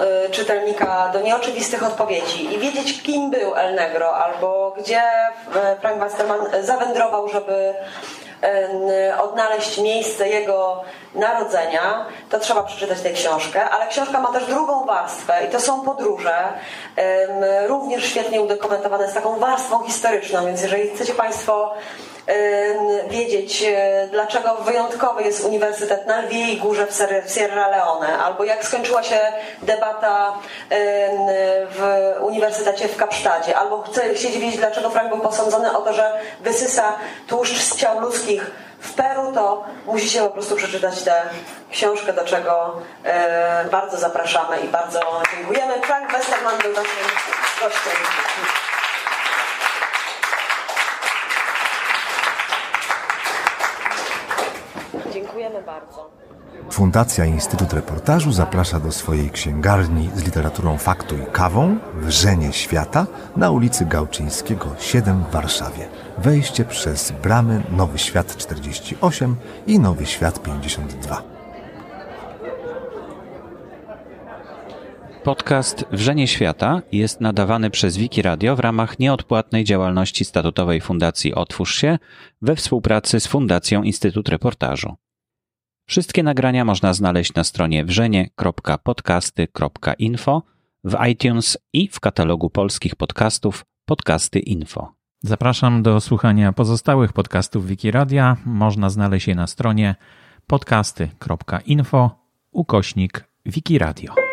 y, czytelnika do nieoczywistych odpowiedzi i wiedzieć, kim był El Negro albo gdzie y, Frank Westerman zawędrował, żeby odnaleźć miejsce jego narodzenia, to trzeba przeczytać tę książkę, ale książka ma też drugą warstwę i to są podróże, również świetnie udokumentowane z taką warstwą historyczną, więc jeżeli chcecie Państwo wiedzieć, y, dlaczego wyjątkowy jest Uniwersytet na Lwiej Górze w Sierra Leone, albo jak skończyła się debata ym, w Uniwersytecie w Kapsztadzie, albo chce- chcecie wiedzieć, dlaczego Frank był posądzony o to, że wysysa tłuszcz z ciał ludzkich w Peru, to musicie po prostu przeczytać tę książkę, do czego bardzo zapraszamy i bardzo dziękujemy. Frank Westerman był naszym gościem. Dziękujemy bardzo. Fundacja Instytut Reportażu zaprasza do swojej księgarni z literaturą faktu i kawą Wrzenie Świata na ulicy Gałczyńskiego 7 w Warszawie. Wejście przez bramy Nowy Świat 48 i Nowy Świat 52. Podcast Wrzenie Świata jest nadawany przez Wiki Radio w ramach nieodpłatnej działalności statutowej Fundacji Otwórz się we współpracy z Fundacją Instytut Reportażu. Wszystkie nagrania można znaleźć na stronie wrzenie.podcasty.info, w iTunes i w katalogu polskich podcastów Podcasty Info. Zapraszam do słuchania pozostałych podcastów Wikiradia. Można znaleźć je na stronie podcasty.info ukośnik Wikiradio.